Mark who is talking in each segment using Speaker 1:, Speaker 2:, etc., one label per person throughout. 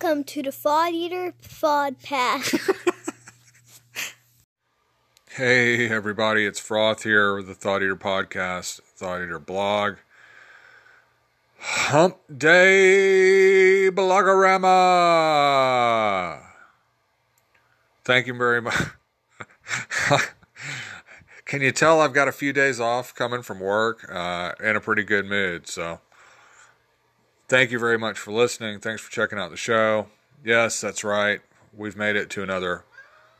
Speaker 1: Welcome to the Fod Eater Fod.
Speaker 2: Hey everybody, it's Froth here with the Thought Eater podcast, Thought Eater blog. Hump Day Blogorama. Thank you very much. Can you tell I've got a few days off coming from work uh, in a pretty good mood? So, thank you very much for listening. Thanks for checking out the show. Yes, that's right. We've made it to another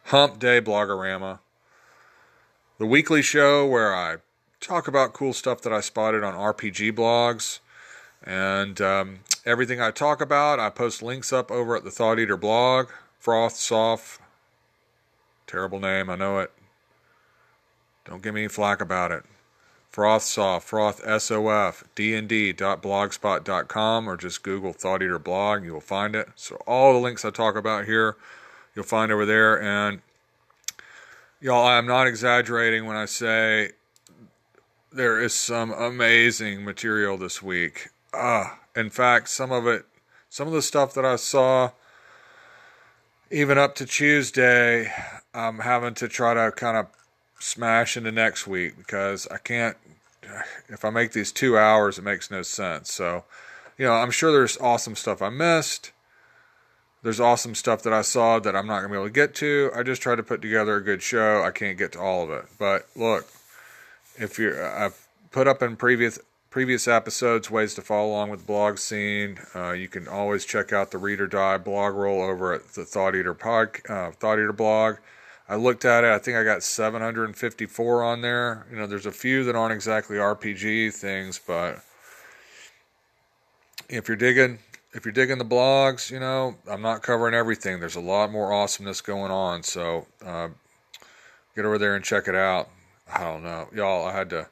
Speaker 2: Hump Day Blogorama the weekly show where I talk about cool stuff that I spotted on RPG blogs. And um, everything I talk about, I post links up over at the Thought Eater blog. Froth Soft. Terrible name, I know it. Don't give me any flack about it. Froth Soft, Froth S-O-F, dnd.blogspot.com, or just Google Thought Eater blog, you will find it. So all the links I talk about here, you'll find over there. And Y'all, I'm not exaggerating when I say there is some amazing material this week. Uh, in fact, some of it, some of the stuff that I saw, even up to Tuesday, I'm having to try to kind of smash into next week because I can't. If I make these two hours, it makes no sense. So, you know, I'm sure there's awesome stuff I missed. There's awesome stuff that I saw that I'm not going to be able to get to. I just tried to put together a good show. I can't get to all of it. But look, if you're, I've put up in previous previous episodes ways to follow along with the blog scene. Uh, you can always check out the Read or Die blog roll over at the Thought Eater pod, uh, Thought Eater blog. I looked at it. I think I got 754 on there. You know, there's a few that aren't exactly RPG things, but if you're digging, if you're digging the blogs, you know, I'm not covering everything. There's a lot more awesomeness going on. So uh, get over there and check it out. I don't know. Y'all, I had to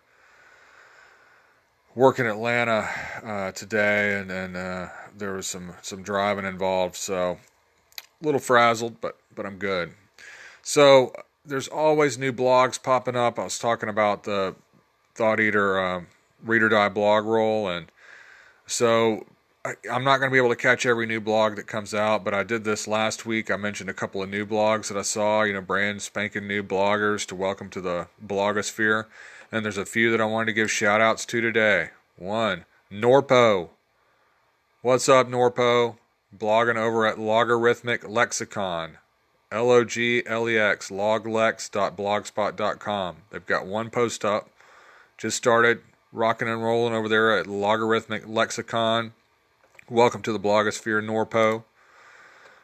Speaker 2: work in Atlanta uh, today, and, and uh, there was some, some driving involved. So a little frazzled, but, but I'm good. So there's always new blogs popping up. I was talking about the Thought Eater um, Read or Die blog roll, and so I'm not going to be able to catch every new blog that comes out, but I did this last week. I mentioned a couple of new blogs that I saw, you know, brand spanking new bloggers to welcome to the blogosphere. And there's a few that I wanted to give shout outs to today. One, Norpo. What's up, Norpo? Blogging over at Logarithmic Lexicon. L O G L E X, loglex.blogspot.com. They've got one post up. Just started rocking and rolling over there at Logarithmic Lexicon. Welcome to the blogosphere, Norpo.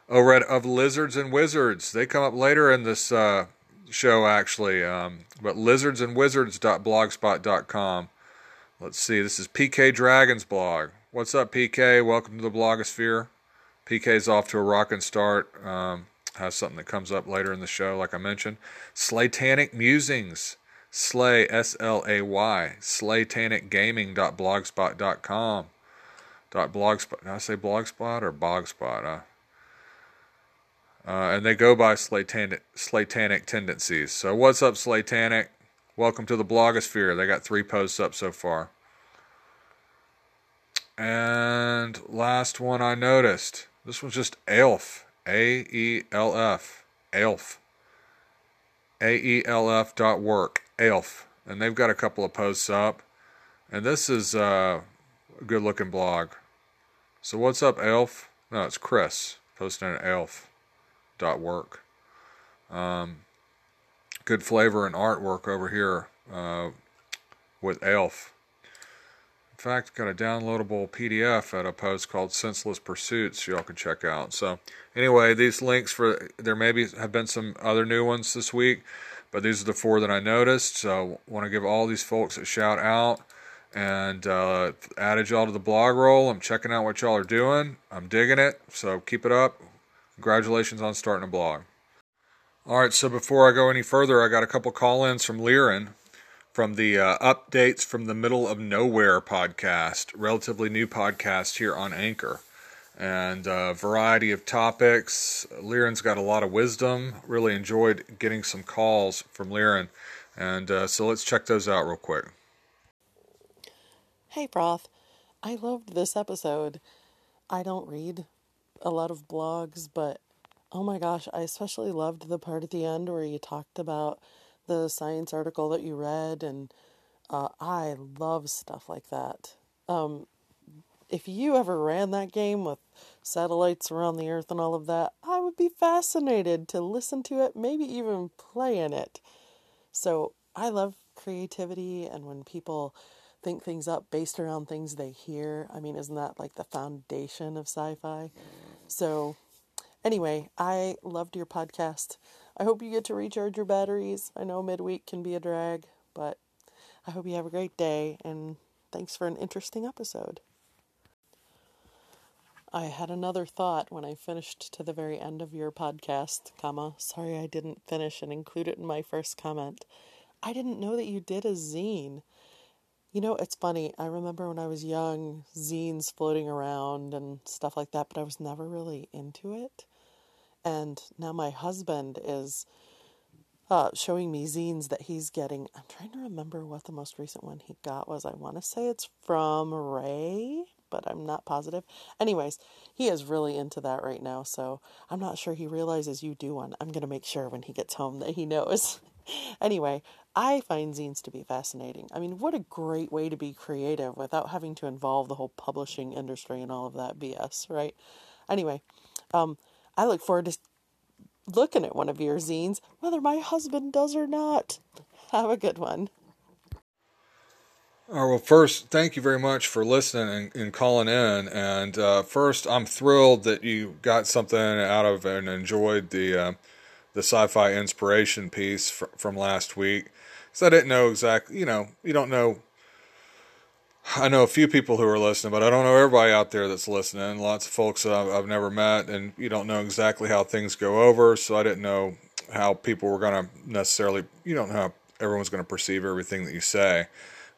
Speaker 2: Over at Of Lizards and Wizards. They come up later in this uh, show, actually. Um, but lizardsandwizards.blogspot.com. Let's see. This is PK Dragon's blog. What's up, PK? Welcome to the blogosphere. PK's off to a rocking start. Um, has something that comes up later in the show, like I mentioned. Slaytanic Musings. Slay, S L A Y. Slaytanicgaming.blogspot.com dot blogspot. Did I say blogspot or bogspot? Uh, uh, and they go by Slaytanic, Slaytanic tendencies. So what's up, Slaytanic? Welcome to the blogosphere. They got three posts up so far. And last one I noticed. This one's just Aelf. A E L F. Aelf. A E L F dot work. Aelf. And they've got a couple of posts up. And this is uh, a good looking blog. So what's up, Elf? No, it's Chris posting at aelf.work. Um, good flavor and artwork over here uh, with Elf. Fact, got a downloadable PDF at a post called Senseless Pursuits y'all can check out. So anyway, these links for there maybe have been some other new ones this week, but these are the four that I noticed. So want to give all these folks a shout out and uh, added y'all to the blog roll. I'm checking out what y'all are doing. I'm digging it, so keep it up. Congratulations on starting a blog. All right, so before I go any further, I got a couple call ins from Liren from the uh, Updates from the Middle of Nowhere podcast, relatively new podcast here on Anchor. And a uh, variety of topics. Liren's got a lot of wisdom. Really enjoyed getting some calls from Liren. And uh, so let's check those out real quick.
Speaker 3: Hey, Froth. I loved this episode. I don't read a lot of blogs, but oh my gosh, I especially loved the part at the end where you talked about the science article that you read, and uh, I love stuff like that. Um, if you ever ran that game with satellites around the earth and all of that, I would be fascinated to listen to it, maybe even play in it. So I love creativity and when people think things up based around things they hear. I mean, isn't that like the foundation of sci fi? So, anyway, I loved your podcast. I hope you get to recharge your batteries. I know midweek can be a drag, but I hope you have a great day and thanks for an interesting episode. I had another thought when I finished to the very end of your podcast, comma. Sorry I didn't finish and include it in my first comment. I didn't know that you did a zine. You know, it's funny. I remember when I was young, zines floating around and stuff like that, but I was never really into it. And now my husband is uh, showing me zines that he's getting. I'm trying to remember what the most recent one he got was. I want to say it's from Ray, but I'm not positive. Anyways, he is really into that right now, so I'm not sure he realizes you do one. I'm going to make sure when he gets home that he knows. anyway, I find zines to be fascinating. I mean, what a great way to be creative without having to involve the whole publishing industry and all of that BS, right? Anyway, um, I look forward to looking at one of your zines, whether my husband does or not. Have a good one.
Speaker 2: All right, well, first, thank you very much for listening and, and calling in. And uh, first, I'm thrilled that you got something out of and enjoyed the uh, the sci-fi inspiration piece fr- from last week. Because I didn't know exactly, you know, you don't know. I know a few people who are listening, but I don't know everybody out there that's listening. Lots of folks that I've, I've never met, and you don't know exactly how things go over. So I didn't know how people were going to necessarily, you don't know how everyone's going to perceive everything that you say.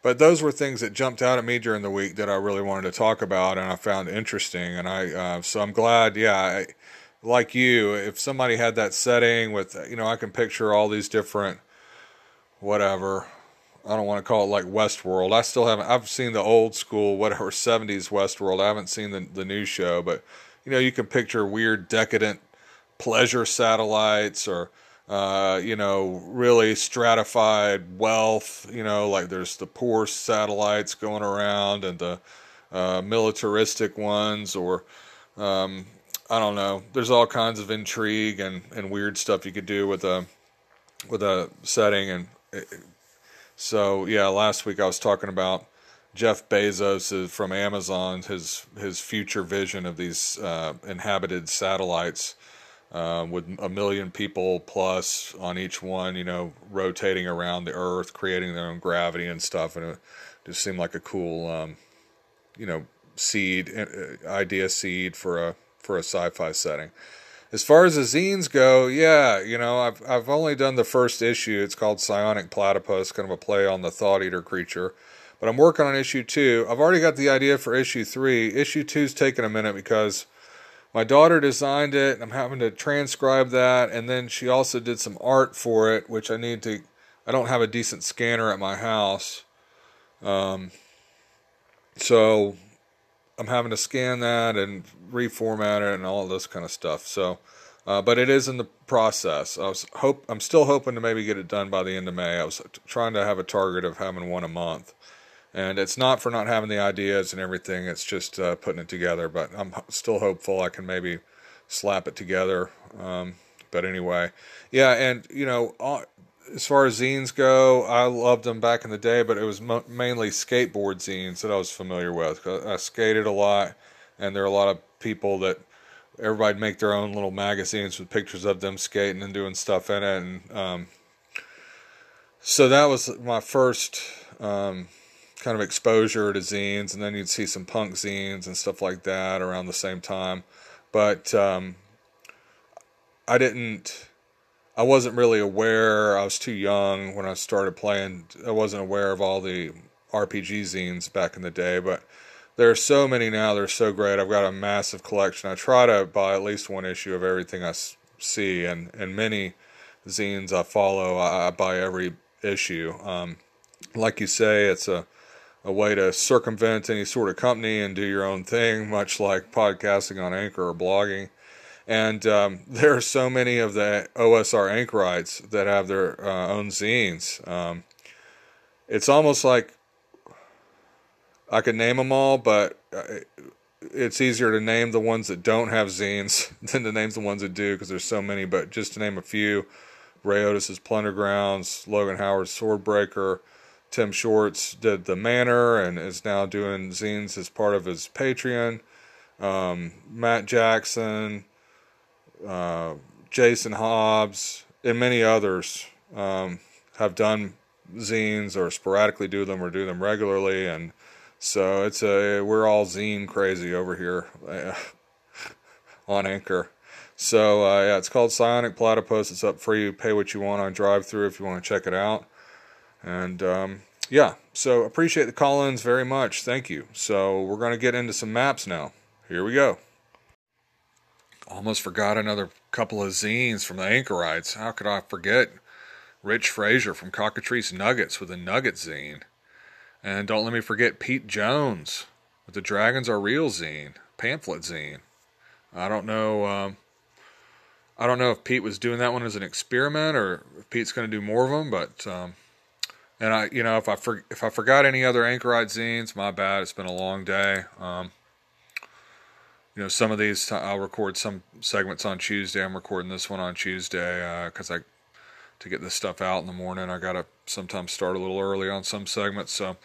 Speaker 2: But those were things that jumped out at me during the week that I really wanted to talk about and I found interesting. And I, uh, so I'm glad, yeah, I, like you, if somebody had that setting with, you know, I can picture all these different, whatever. I don't want to call it like Westworld. I still haven't. I've seen the old school, whatever '70s Westworld. I haven't seen the the new show, but you know, you can picture weird, decadent pleasure satellites or uh, you know, really stratified wealth. You know, like there's the poor satellites going around and the uh, militaristic ones, or um, I don't know. There's all kinds of intrigue and, and weird stuff you could do with a with a setting. And it, so, yeah, last week I was talking about Jeff Bezos from Amazon, his his future vision of these uh, inhabited satellites uh, with a million people plus on each one, you know, rotating around the Earth, creating their own gravity and stuff, and it just seemed like a cool, um, you know, seed uh, idea seed for a for a sci-fi setting. As far as the zines go, yeah, you know, I've I've only done the first issue. It's called Psionic Platypus, kind of a play on the Thought Eater creature. But I'm working on issue two. I've already got the idea for issue three. Issue two's taking a minute because my daughter designed it. I'm having to transcribe that, and then she also did some art for it, which I need to. I don't have a decent scanner at my house, um, so I'm having to scan that and reformat it and all this kind of stuff. So, uh, but it is in the process. I was hope I'm still hoping to maybe get it done by the end of May. I was trying to have a target of having one a month and it's not for not having the ideas and everything it's just uh, putting it together but i'm still hopeful i can maybe slap it together um, but anyway yeah and you know as far as zines go i loved them back in the day but it was mainly skateboard zines that i was familiar with i skated a lot and there are a lot of people that everybody'd make their own little magazines with pictures of them skating and doing stuff in it and um, so that was my first um, kind of exposure to zines, and then you'd see some punk zines and stuff like that around the same time. But um, I didn't, I wasn't really aware. I was too young when I started playing. I wasn't aware of all the RPG zines back in the day, but there are so many now. They're so great. I've got a massive collection. I try to buy at least one issue of everything I see, and and many zines I follow. I, I buy every issue. Um, like you say, it's a a way to circumvent any sort of company and do your own thing, much like podcasting on Anchor or blogging. And um, there are so many of the OSR anchorites that have their uh, own zines. Um, it's almost like I could name them all, but uh, it's easier to name the ones that don't have zines than to name the ones that do because there's so many. But just to name a few, Ray Otis's Plunder Grounds, Logan Howard's Swordbreaker, Tim Shorts did the Manor and is now doing zines as part of his Patreon. Um, Matt Jackson, uh, Jason Hobbs, and many others um, have done zines or sporadically do them or do them regularly and so it's a we're all zine crazy over here uh, on Anchor. So uh, yeah, it's called Psionic Platypus. It's up for you. Pay what you want on drive-through if you want to check it out. And um, yeah, so appreciate the call-ins very much. Thank you. So we're gonna get into some maps now. Here we go. Almost forgot another couple of zines from the Anchorites. How could I forget Rich Frazier from Cockatrice Nuggets with a Nugget zine? And don't let me forget Pete Jones with the Dragons Are Real zine, pamphlet zine. I don't know. Um, I don't know if Pete was doing that one as an experiment or if Pete's going to do more of them. But um, and I, you know, if I for, if I forgot any other Anchorite zines, my bad. It's been a long day. Um, you know, some of these I'll record some segments on Tuesday. I'm recording this one on Tuesday because uh, I to get this stuff out in the morning. I gotta sometimes start a little early on some segments, so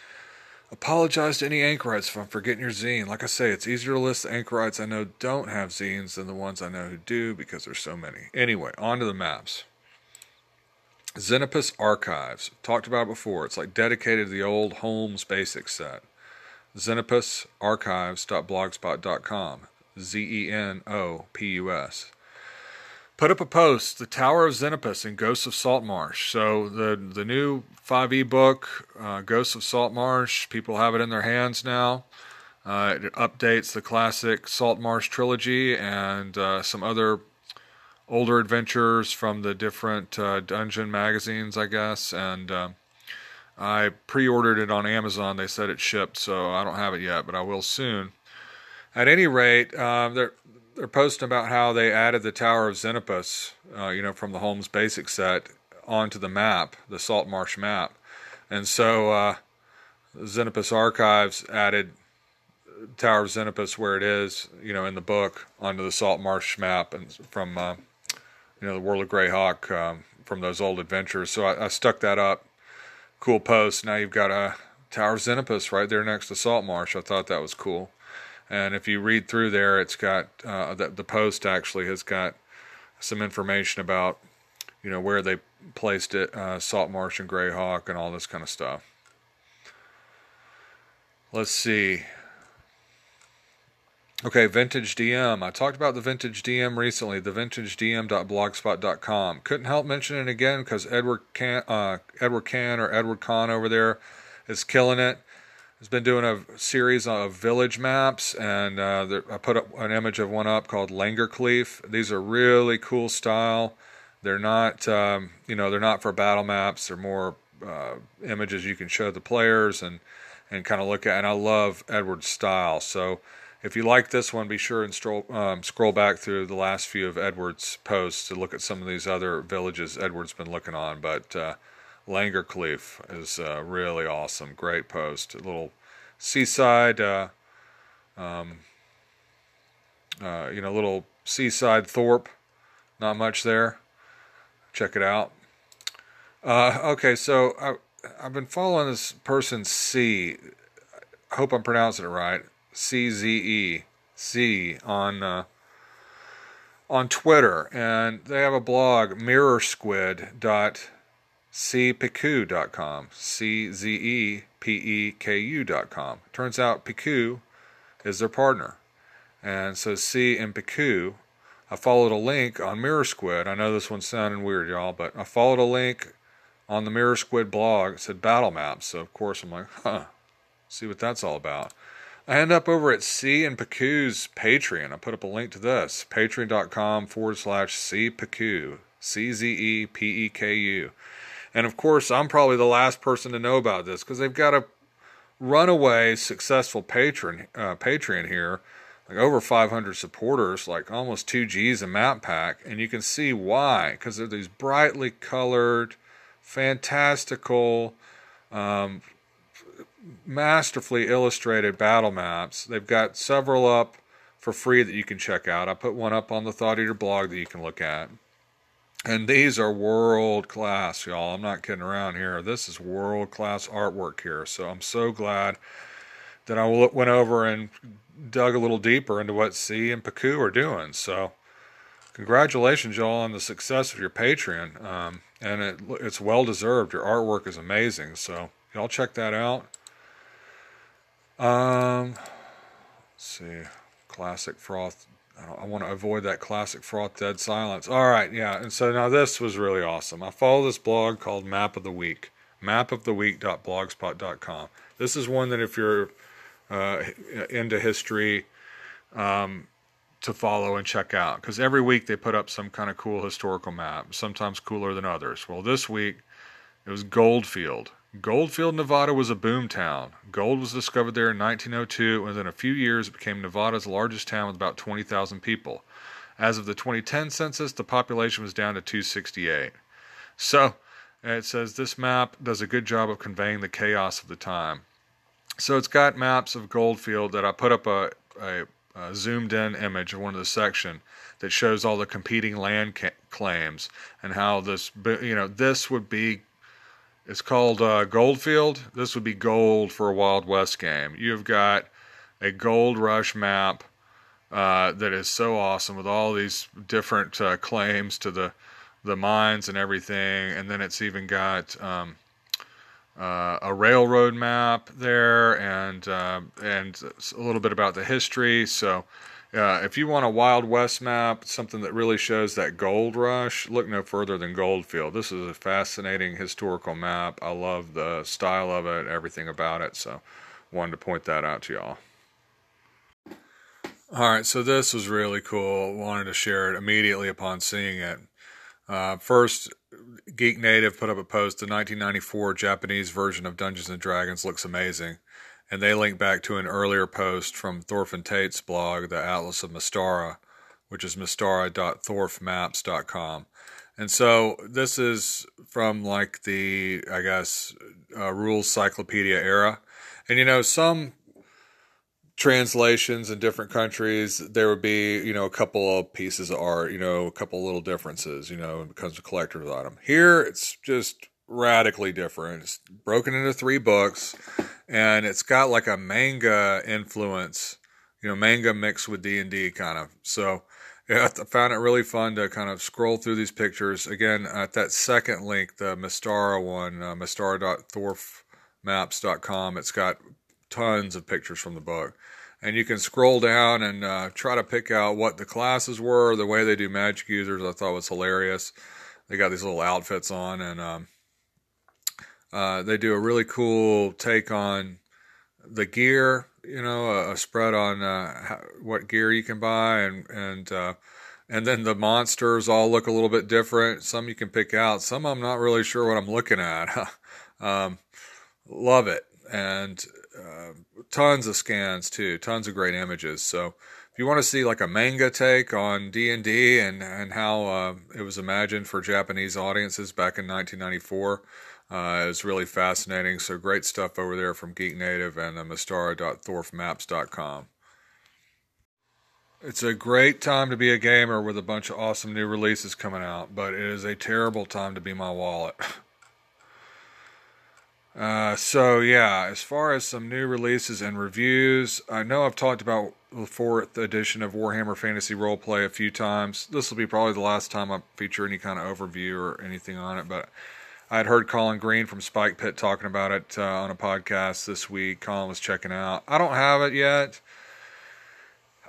Speaker 2: apologize to any anchorites if I'm forgetting your zine. Like I say, it's easier to list the anchorites I know don't have zines than the ones I know who do because there's so many. Anyway, on to the maps. Zenopus Archives. Talked about it before. It's like dedicated to the old Holmes Basics set. Zenopusarchives.blogspot.com. Z E N O P U S put up a post, The Tower of Zenopus and Ghosts of Saltmarsh. So the the new 5e book, uh, Ghosts of Saltmarsh, people have it in their hands now. Uh, it updates the classic Saltmarsh trilogy and uh, some other older adventures from the different uh, dungeon magazines, I guess. And uh, I pre-ordered it on Amazon. They said it shipped, so I don't have it yet, but I will soon. At any rate, uh, there they're posting about how they added the Tower of Zenopus, uh, you know, from the Holmes Basic set onto the map, the Salt Marsh map. And so uh, Zenopus Archives added Tower of Zenopus where it is, you know, in the book onto the Salt Marsh map and from, uh, you know, the World of Greyhawk um, from those old adventures. So I, I, stuck that up. Cool post. Now you've got a Tower of Zenopus right there next to Salt Marsh. I thought that was cool. And if you read through there, it's got uh, the, the post actually has got some information about you know where they placed it, uh, Salt Marsh and Greyhawk, and all this kind of stuff. Let's see. Okay, Vintage DM. I talked about the Vintage DM recently, the vintagedm.blogspot.com. Couldn't help mentioning it again because Edward Can, uh, Edward Can or Edward Kahn over there is killing it has been doing a series of village maps, and uh, I put up an image of one up called Langercleef. These are really cool style. They're not, um, you know, they're not for battle maps. They're more uh, images you can show the players and and kind of look at. And I love Edward's style. So if you like this one, be sure and stroll, um, scroll back through the last few of Edward's posts to look at some of these other villages Edward's been looking on. But uh, Langercleef is uh, really awesome. Great post. A little seaside, uh, um, uh, you know, little seaside Thorpe. Not much there. Check it out. Uh, okay, so I, I've been following this person C. I hope I'm pronouncing it right. C Z E C on uh, on Twitter, and they have a blog, mirrorsquid.com czepeku.com. C Z E P E K U.com. Turns out Peku is their partner. And so C and Peku, I followed a link on Mirror Squid. I know this one's sounding weird, y'all, but I followed a link on the Mirror Squid blog. It said battle maps. So, of course, I'm like, huh, see what that's all about. I end up over at C and Peku's Patreon. I put up a link to this patreon.com forward slash C. C Z E P E K U. And of course, I'm probably the last person to know about this because they've got a runaway successful patron uh, Patreon here, like over 500 supporters, like almost two G's a map pack, and you can see why because they're these brightly colored, fantastical, um, masterfully illustrated battle maps. They've got several up for free that you can check out. I put one up on the Thought Eater blog that you can look at. And these are world class, y'all. I'm not kidding around here. This is world class artwork here. So I'm so glad that I went over and dug a little deeper into what C and Peku are doing. So congratulations, y'all, on the success of your Patreon. Um, and it, it's well deserved. Your artwork is amazing. So y'all check that out. Um, see, classic froth I want to avoid that classic froth dead silence. All right, yeah. And so now this was really awesome. I follow this blog called Map of the Week, mapoftheweek.blogspot.com. This is one that if you're uh, into history, um, to follow and check out because every week they put up some kind of cool historical map, sometimes cooler than others. Well, this week it was Goldfield. Goldfield, Nevada was a boom town. Gold was discovered there in 1902, and within a few years it became Nevada's largest town with about 20,000 people. As of the 2010 census, the population was down to 268. So, it says this map does a good job of conveying the chaos of the time. So, it's got maps of Goldfield that I put up a, a, a zoomed in image of one of the section that shows all the competing land ca- claims and how this, you know, this would be it's called uh, Goldfield. This would be gold for a Wild West game. You've got a gold rush map uh, that is so awesome with all these different uh, claims to the the mines and everything, and then it's even got um, uh, a railroad map there, and uh, and a little bit about the history. So uh, if you want a Wild West map, something that really shows that gold rush, look no further than Goldfield. This is a fascinating historical map. I love the style of it, everything about it. So, wanted to point that out to y'all. All right, so this was really cool. Wanted to share it immediately upon seeing it. Uh, first, Geek Native put up a post. The 1994 Japanese version of Dungeons and Dragons looks amazing and they link back to an earlier post from Thorfinn Tait's blog, The Atlas of Mystara, which is mystara.thorfmaps.com. And so this is from like the, I guess, uh, Rules Cyclopedia era. And you know, some translations in different countries, there would be, you know, a couple of pieces of art, you know, a couple little differences, you know, it becomes a collector's item. Here, it's just radically different. It's broken into three books and it's got like a manga influence, you know, manga mixed with D and D kind of. So yeah, I found it really fun to kind of scroll through these pictures. Again, at that second link, the Mystara one, uh, mystara.thorfmaps.com, it's got tons of pictures from the book. And you can scroll down and uh, try to pick out what the classes were, the way they do magic users. I thought was hilarious. They got these little outfits on, and um, uh, they do a really cool take on the gear, you know, a, a spread on uh, how, what gear you can buy, and and uh, and then the monsters all look a little bit different. Some you can pick out. Some I'm not really sure what I'm looking at. um, love it, and uh, tons of scans too, tons of great images. So if you want to see like a manga take on D and D and and how uh, it was imagined for Japanese audiences back in 1994. Uh, it's really fascinating. So great stuff over there from Geek Native and uh, Mystara.thorfmaps.com. It's a great time to be a gamer with a bunch of awesome new releases coming out, but it is a terrible time to be my wallet. Uh, so yeah, as far as some new releases and reviews, I know I've talked about the fourth edition of Warhammer Fantasy Roleplay a few times. This will be probably the last time I feature any kind of overview or anything on it, but I had heard Colin Green from Spike Pit talking about it uh, on a podcast this week. Colin was checking out. I don't have it yet.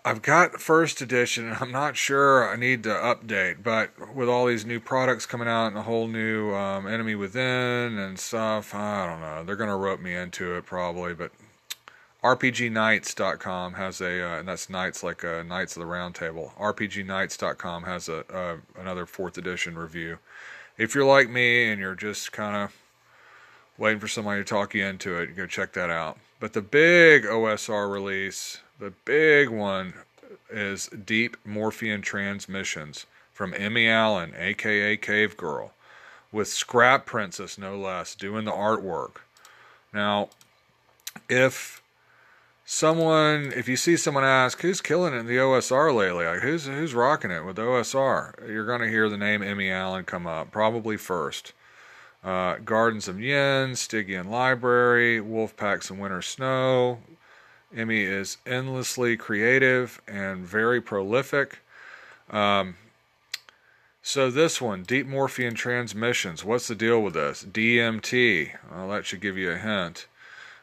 Speaker 2: I've got first edition. And I'm not sure I need to update, but with all these new products coming out and a whole new um, Enemy Within and stuff, I don't know. They're going to rope me into it probably, but RPGKnights.com has a, uh, and that's Knights like uh, Knights of the Round Table. RPGKnights.com has a uh, another fourth edition review if you're like me and you're just kind of waiting for somebody to talk you into it, go check that out. but the big OSR release, the big one, is Deep Morphian Transmissions from Emmy Allen, aka Cave Girl, with Scrap Princess, no less, doing the artwork. Now, if someone, if you see someone ask, who's killing it in the OSR lately? Like, who's who's rocking it with the OSR? You're going to hear the name Emmy Allen come up, probably first. Uh, Gardens of Ynn, Stygian Library, Wolfpacks and Winter Snow. Emmy is endlessly creative and very prolific. Um, so this one, Deep Morphian Transmissions. What's the deal with this? DMT. Well, that should give you a hint.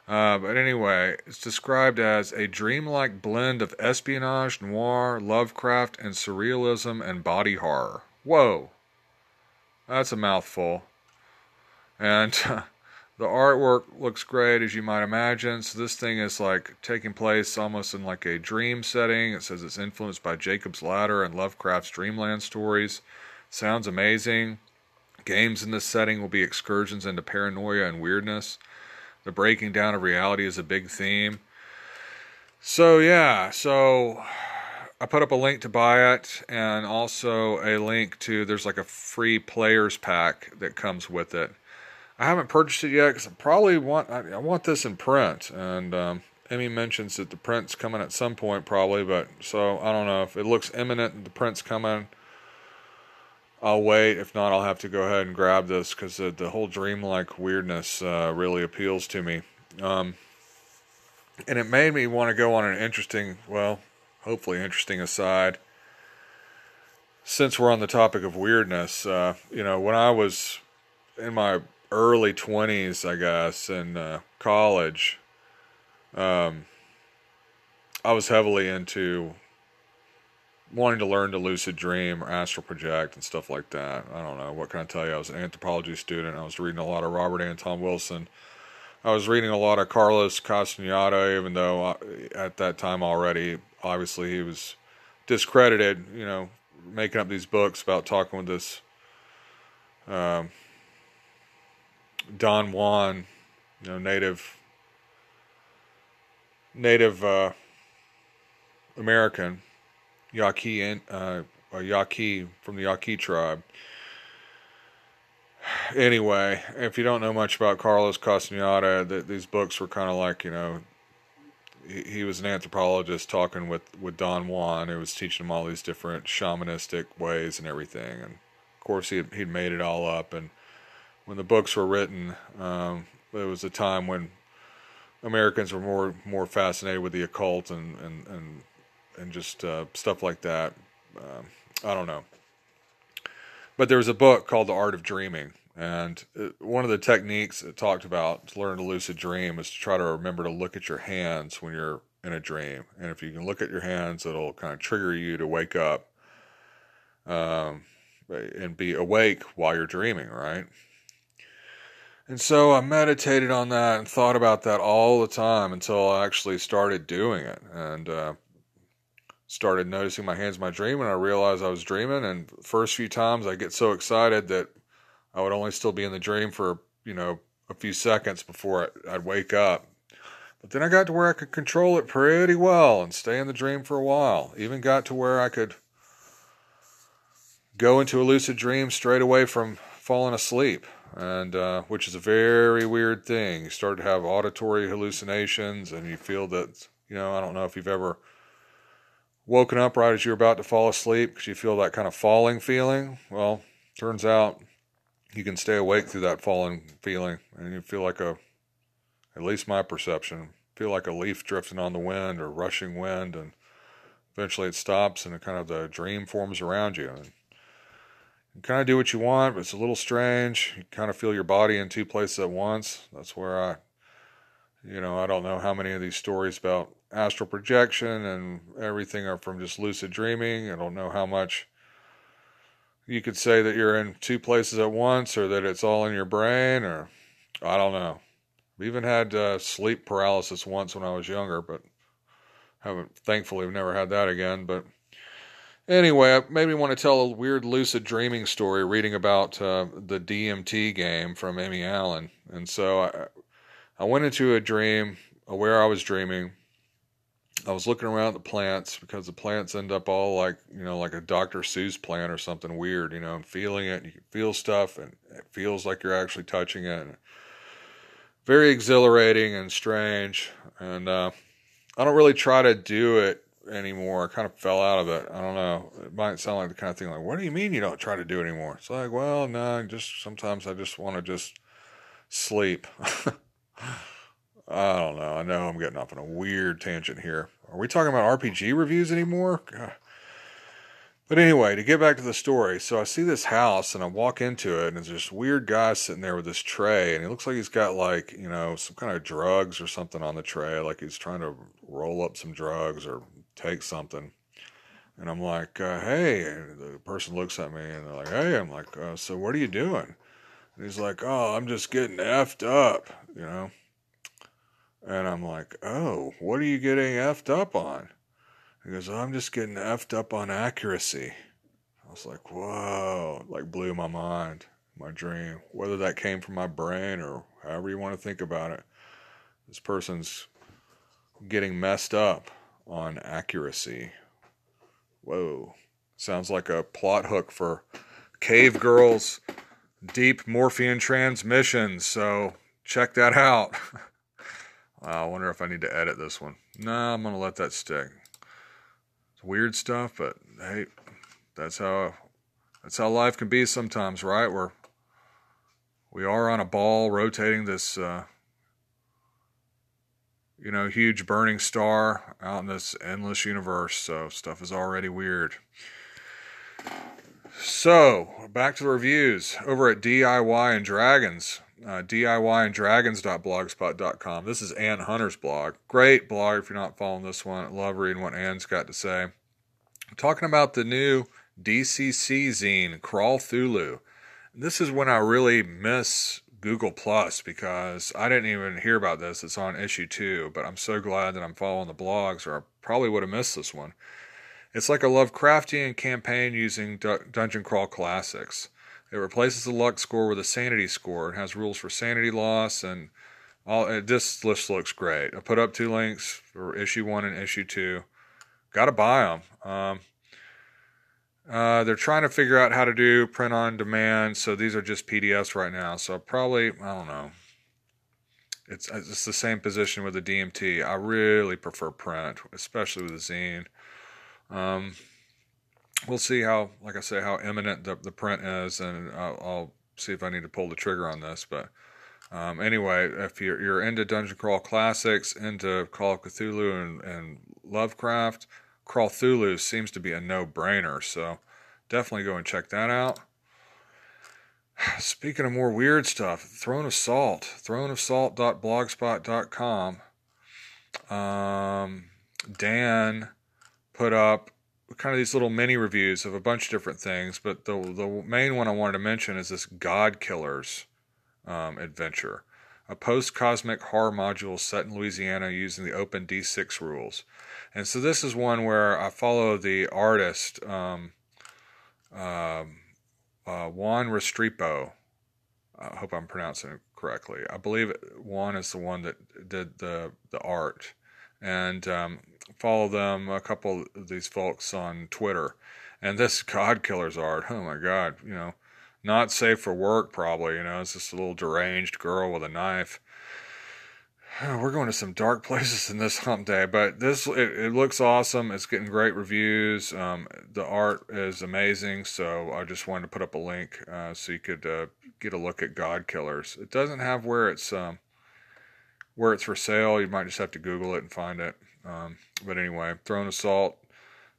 Speaker 2: Uh, but anyway, it's described as a dreamlike blend of espionage, noir, Lovecraft, and surrealism and body horror. Whoa, that's a mouthful. And the artwork looks great, as you might imagine. So this thing is like taking place almost in like a dream setting. It says it's influenced by Jacob's Ladder and Lovecraft's Dreamland stories. Sounds amazing. Games in this setting will be excursions into paranoia and weirdness. The breaking down of reality is a big theme. So, yeah, so I put up a link to buy it and also a link to there's like a free players pack that comes with it. I haven't purchased it yet because I probably want I, I, want this in print. And um, Emmy mentions that the print's coming at some point, probably. But so I don't know if it looks imminent. The print's coming. I'll wait. If not, I'll have to go ahead and grab this because the, the whole dreamlike weirdness uh, really appeals to me. Um, and it made me want to go on an interesting, well, hopefully interesting aside. Since we're on the topic of weirdness, uh, you know, when I was in my early 20s, I guess, in uh, college, um, I was heavily into wanting to learn to lucid dream or astral project and stuff like that. I don't know. What can I tell you? I was an anthropology student. I was reading a lot of Robert Anton Wilson. I was reading a lot of Carlos Castaneda, even though I, at that time already, obviously, he was discredited, you know, making up these books about talking with this um, Don Juan, you know, native native uh, American Yaqui uh, Yaqui from the Yaqui tribe. Anyway, if you don't know much about Carlos Castaneda, the, these books were kind of like you know, he, he, was an anthropologist talking with with Don Juan, who was teaching him all these different shamanistic ways and everything. And of course, he had, he'd made it all up. And when the books were written, um, it was a time when Americans were more more fascinated with the occult and and and and just uh, stuff like that. Um, I don't know. But there was a book called The Art of Dreaming, and it, one of the techniques it talked about to learn to lucid dream is to try to remember to look at your hands when you're in a dream. And if you can look at your hands, it'll kind of trigger you to wake up um, and be awake while you're dreaming, right? And so I meditated on that and thought about that all the time until I actually started doing it. And uh, started noticing my hands in my dream and I realized I was dreaming and first few times I get so excited that I would only still be in the dream for, you know, a few seconds before I'd wake up. But then I got to where I could control it pretty well and stay in the dream for a while. Even got to where I could go into a lucid dream straight away from falling asleep, and uh, which is a very weird thing. You start to have auditory hallucinations, and you feel that you know I don't know if you've ever woken up right as you're about to fall asleep because you feel that kind of falling feeling. Well, turns out you can stay awake through that falling feeling and you feel like a, at least my perception, feel like a leaf drifting on the wind or rushing wind and eventually it stops and it kind of the dream forms around you. And you kind of do what you want, but it's a little strange. You kind of feel your body in two places at once. That's where I, you know, I don't know how many of these stories about astral projection and everything are from just lucid dreaming. I don't know how much you could say that you're in two places at once or that it's all in your brain or I don't know. We even had uh, sleep paralysis once when I was younger, but haven't thankfully I've never had that again. But anyway, I maybe want to tell a weird lucid dreaming story reading about uh, the DMT game from Amy Allen. And so I, I went into a dream aware I was dreaming. I was looking around the plants because the plants end up all like, you know, like a Dr. Seuss plant or something weird, you know, and feeling it. You can feel stuff and it feels like you're actually touching it. Very exhilarating and strange. And uh, I don't really try to do it anymore. I kind of fell out of it. I don't know. It might sound like the kind of thing like, what do you mean you don't try to do it anymore? It's like, well, no, just sometimes I just want to just sleep. I don't know. I know I'm getting off on a weird tangent here. Are we talking about RPG reviews anymore? But anyway, to get back to the story, so I see this house and I walk into it, and there's this weird guy sitting there with this tray, and he looks like he's got like, you know, some kind of drugs or something on the tray, like he's trying to roll up some drugs or take something. And I'm like, uh, hey, and the person looks at me and they're like, hey, I'm like, uh, so what are you doing? And he's like, oh, I'm just getting effed up, you know? And I'm like, oh, what are you getting effed up on? He goes, oh, I'm just getting effed up on accuracy. I was like, whoa, like blew my mind, my dream. Whether that came from my brain or however you want to think about it, this person's getting messed up on accuracy. Whoa. Sounds like a plot hook for Cave Girls Deep Morphean Transmissions. So check that out. I wonder if I need to edit this one. No, I'm going to let that stick. It's weird stuff, but hey, that's how that's how life can be sometimes, right? We're we are on a ball rotating this uh, you know, huge burning star out in this endless universe. So stuff is already weird. So back to the reviews over at DIY and Dragons. Uh, DIYanddragons.blogspot.com. This is Ann Hunter's blog. Great blog if you're not following this one. I love reading what Ann's got to say. I'm talking about the new DCC zine, Crawlthulhu. This is when I really miss Google Plus because I didn't even hear about this. It's on issue two, but I'm so glad that I'm following the blogs, or I probably would have missed this one. It's like a Lovecraftian campaign using Dungeon Crawl classics. It replaces the luck score with a sanity score. It has rules for sanity loss and all. This list looks great. I put up two links for issue one and issue two. Got to buy them. Um, uh, they're trying to figure out how to do print on demand, so these are just PDFs right now. So probably I don't know. It's it's the same position with the DMT. I really prefer print, especially with the zine. Um, we'll see how, like I say, how imminent the the print is, and I'll, I'll see if I need to pull the trigger on this. But um, anyway, if you're you're into Dungeon Crawl classics, into Call of Cthulhu and, and Lovecraft Crawlthulhu seems to be a no brainer, so definitely go and check that out. Speaking of more weird stuff, Throne of Salt, throneofsalt.blogspot.com. Um, Dan put up kind of these little mini reviews of a bunch of different things, but the the main one I wanted to mention is this God Killers um, adventure, a post cosmic horror module set in Louisiana using the Open D6 rules. And so this is one where I follow the artist, um, uh, uh, Juan Restrepo. I hope I'm pronouncing it correctly. I believe Juan is the one that did the the art, and um, follow them a couple of these folks on Twitter. And this God Killers art, oh my God, you know, not safe for work probably. You know, it's just a little deranged girl with a knife we're going to some dark places in this hump day, but this it, it looks awesome. It's getting great reviews. Um, the art is amazing, so I just wanted to put up a link uh, so you could uh, get a look at God Killers. It doesn't have where it's um, where it's for sale. You might just have to Google it and find it. Um, but anyway, Throne Salt,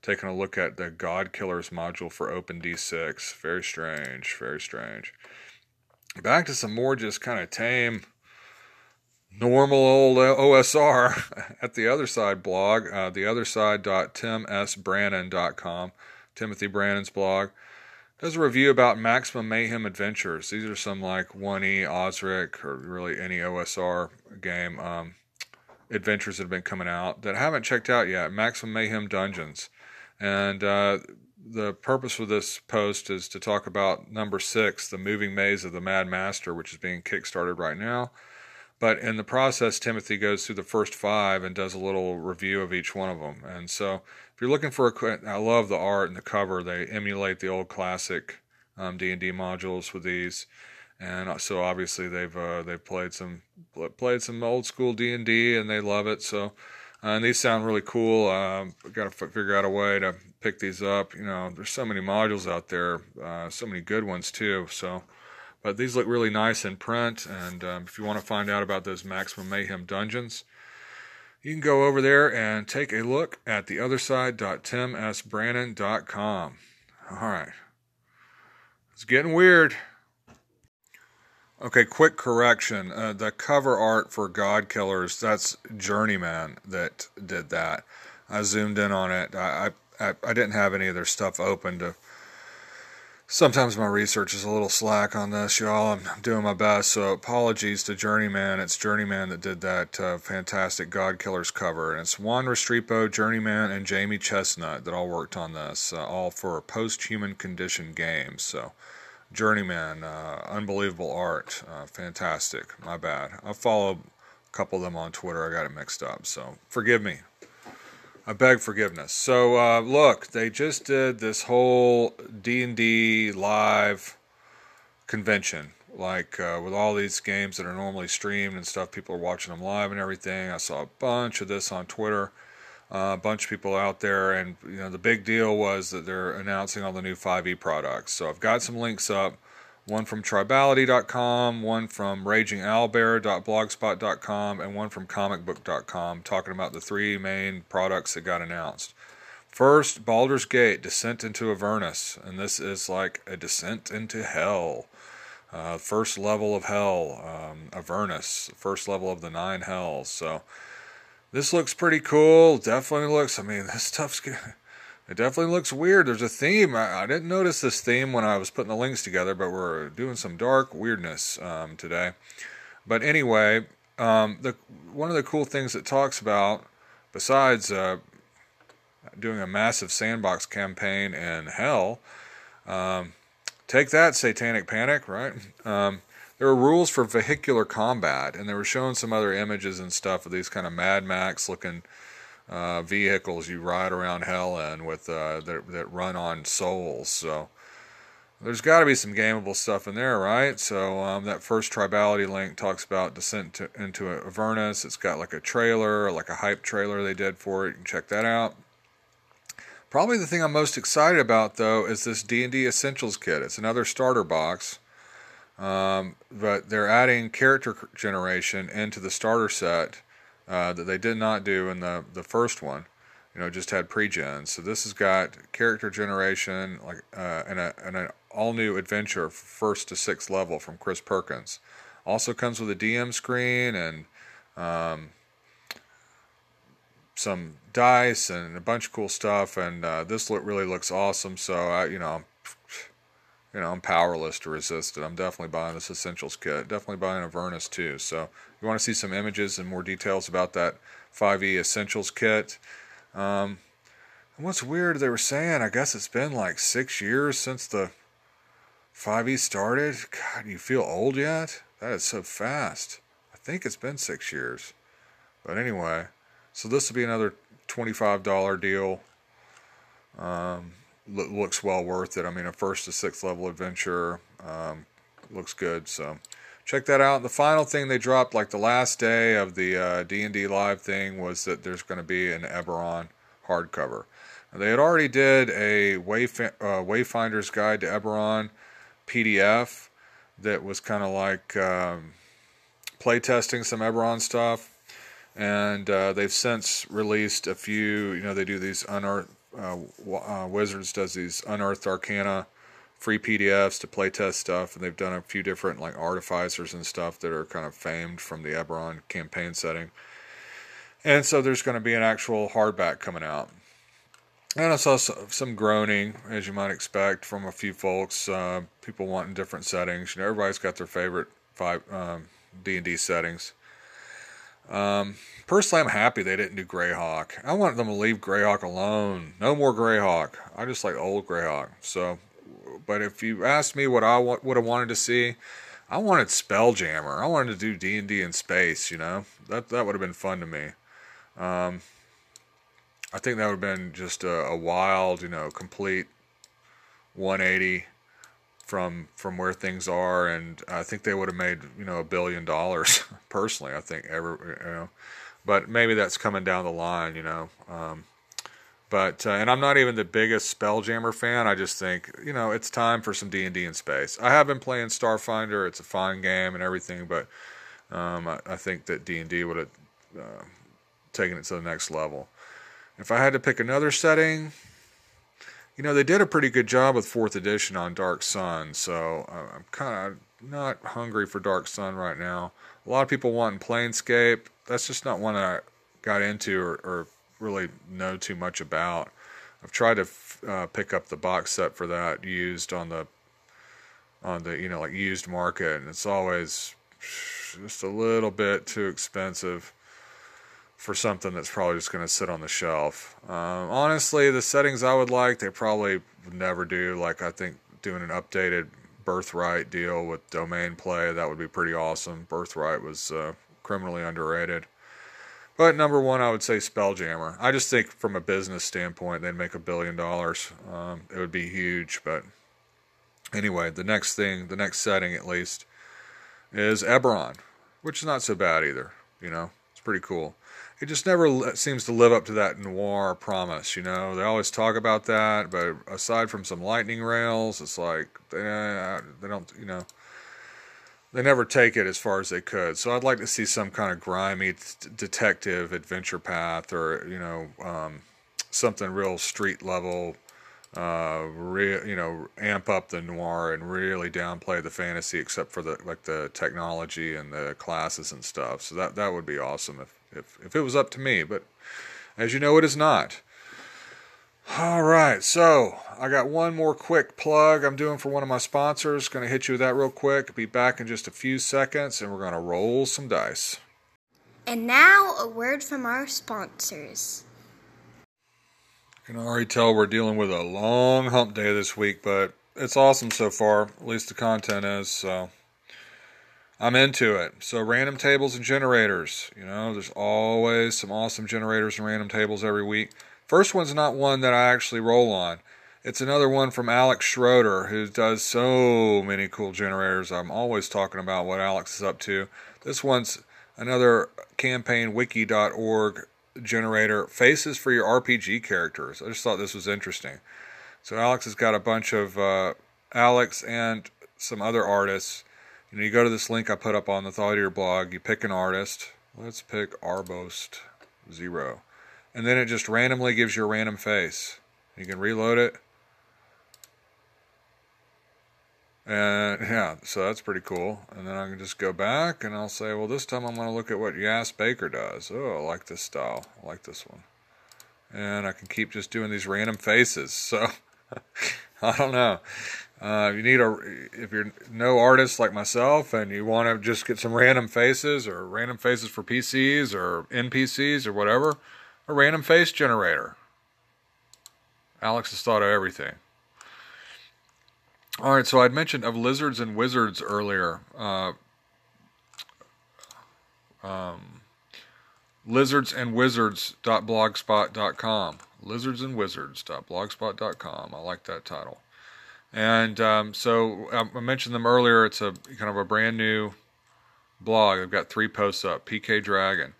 Speaker 2: taking a look at the God Killers module for OpenD6. Very strange, very strange. Back to some more just kind of tame normal old OSR at the other side blog, uh, theotherside.timsbrannan.com, Timothy Brannan's blog, does a review about Maximum Mayhem Adventures. These are some like 1E, Osric, or really any OSR game um, adventures that have been coming out that I haven't checked out yet. Maximum Mayhem Dungeons. And uh, the purpose for this post is to talk about number six, The Moving Maze of the Mad Master, which is being kickstarted right now But in the process, Timothy goes through the first five and does a little review of each one of them. And so, if you're looking for a, I love the art and the cover. They emulate the old classic um, D&D modules with these, and so obviously they've uh, they've played some played some old school D&D and they love it. So, uh, and these sound really cool. Um, Got to figure out a way to pick these up. You know, there's so many modules out there, uh, so many good ones too. So. But these look really nice in print, and um, if you want to find out about those Maximum Mayhem dungeons, you can go over there and take a look at the theotherside.timsbrannan.com. All right. It's getting weird. Okay, quick correction. Uh, the cover art for God Killers, that's Journeyman that did that. I zoomed in on it. I, I, I didn't have any of their stuff open to Sometimes my research is a little slack on this, y'all. I'm doing my best, so apologies to Journeyman. It's Journeyman that did that uh, fantastic God Killers cover, and it's Juan Restrepo, Journeyman, and Jamie Chestnut that all worked on this, uh, all for post-human condition games. So, Journeyman, uh, unbelievable art, uh, fantastic. My bad. I follow a couple of them on Twitter. I got it mixed up, so forgive me. I beg forgiveness. So uh, look, they just did this whole D and D live convention, like uh, with all these games that are normally streamed and stuff. People are watching them live and everything. I saw a bunch of this on Twitter. Uh, a bunch of people out there, and you know the big deal was that they're announcing all the new 5e products. So I've got some links up one from tribality.com, one from ragingowlbear.blogspot.com, and one from comicbook.com, talking about the three main products that got announced. First, Baldur's Gate, Descent into Avernus, and this is like a descent into hell. Uh, first level of hell, um, Avernus, first level of the nine hells. So this looks pretty cool. Definitely looks. I mean, this stuff's good. It definitely looks weird. There's a theme. I, I, didn't notice this theme when I was putting the links together, but we're doing some dark weirdness um, today. But anyway, um, the one of the cool things it talks about, besides uh, doing a massive sandbox campaign in hell, um, take that, Satanic Panic, right? Um, there are rules for vehicular combat, and they were showing some other images and stuff of these kind of Mad Max looking uh, vehicles you ride around hell in with uh, that that run on souls. So there's got to be some gameable stuff in there, right? So um, that first tribality link talks about descent to, into Avernus. It's got like a trailer, like a hype trailer they did for it. You can check that out. Probably the thing I'm most excited about though is this D&D Essentials kit. It's another starter box. Um, but they're adding character generation into the starter set uh, that they did not do in the the first one. You know, just had pre-gen. So this has got character generation, like uh, and a and an all new adventure first to sixth level from Chris Perkins. Also comes with a DM screen and um, some dice and a bunch of cool stuff. And uh, this look really looks awesome. So I, you know, you know, I'm powerless to resist it. I'm definitely buying this Essentials kit. Definitely buying Avernus too. So you want to see some images and more details about that 5e Essentials kit. Um, and what's weird, they were saying, I guess it's been like six years since the 5e started. God, you feel old yet? That is so fast. I think it's been six years. But anyway, so this will be another $25 deal. Um, looks well worth it. I mean, a first to sixth level adventure um, looks good. So check that out. The final thing they dropped, like the last day of the uh, D&D live thing, was that there's going to be an Eberron hardcover. They had already did a Wayf- uh, Wayfinder's Guide to Eberron PDF that was kind of like um, playtesting some Eberron stuff. And uh, they've since released a few, you know, they do these unearthed uh, uh, Wizards does these unearthed arcana free PDFs to playtest stuff, and they've done a few different like artificers and stuff that are kind of famed from the Eberron campaign setting. And so there's going to be an actual hardback coming out. And I saw some groaning, as you might expect, from a few folks. Uh, people wanting different settings. You know, everybody's got their favorite five um, D and D settings. Um, personally, I'm happy they didn't do Greyhawk. I want them to leave Greyhawk alone. No more Greyhawk. I just like old Greyhawk. So, but if you asked me what I would have wanted to see, I wanted Spelljammer. I wanted to do D and D in space. You know, that that would have been fun to me. Um, I think that would have been just a, a wild, you know, complete 180 from from where things are, and I think they would have made you know a billion dollars personally. I think ever you know, but maybe that's coming down the line, you know. Um, but uh, and I'm not even the biggest Spelljammer fan. I just think you know it's time for some D and D in space. I have been playing Starfinder. It's a fine game and everything, but um, I, I, think that D and D would have uh, taken it to the next level. If I had to pick another setting, you know they did a pretty good job with fourth edition on Dark Sun, so uh, I'm kind of not hungry for Dark Sun right now. A lot of people want Planescape. That's just not one I got into or, or really know too much about. I've tried to uh, pick up the box set for that used on the on the you know like used market, and it's always just a little bit too expensive for something that's probably just going to sit on the shelf. Um, honestly, the settings I would like, they probably would never do. Like I think doing an updated Birthright deal with domain play that would be pretty awesome. Birthright was uh, criminally underrated. But number one, I would say Spelljammer. I just think from a business standpoint, they'd make a billion dollars. Um, it would be huge. But anyway, the next thing, the next setting at least, is Eberron, which is not so bad either. You know, it's pretty cool. It just never seems to live up to that noir promise. You know, they always talk about that, but aside from some lightning rails, it's like they, they don't. You know they never take it as far as they could. So I'd like to see some kind of grimy detective adventure path, or you know, um, something real street level. Uh, you know, amp up the noir and really downplay the fantasy, except for the like the technology and the classes and stuff. So that that would be awesome if if if it was up to me. But as you know, it is not. All right, so I got one more quick plug I'm doing for one of my sponsors. Going to hit you with that real quick. Be back in just a few seconds, and we're going to roll some dice.
Speaker 1: And now, a word from our sponsors.
Speaker 2: I can already tell we're dealing with a long hump day this week, but it's awesome so far. At least the content is, so I'm into it. So, random tables and generators. You know, there's always some awesome generators and random tables every week. First one's not one that I actually roll on. It's another one from Alex Schroeder, who does so many cool generators. I'm always talking about what Alex is up to. This one's another campaignwiki.org generator, faces for your RPG characters. I just thought this was interesting. So Alex has got a bunch of uh, Alex and some other artists. You know, you go to this link I put up on the Thought Eater blog. You pick an artist. Let's pick Arbost Zero and then it just randomly gives you a random face. You can reload it. And yeah, so that's pretty cool. And then I can just go back and I'll say, well, this time I'm going to look at what Yas Baker does. Oh, I like this style. I like this one. And I can keep just doing these random faces. So I don't know. Uh, you need a if you're no artist like myself and you want to just get some random faces or random faces for PCs or NPCs or whatever a random face generator. Alex has thought of everything. All right, so I'd mentioned of lizards and wizards earlier. Uh, um, and wizards.blogspot.com. I like that title. And um, so um, I mentioned them earlier. It's a kind of a brand new blog. I've got three posts up. PK Dragon.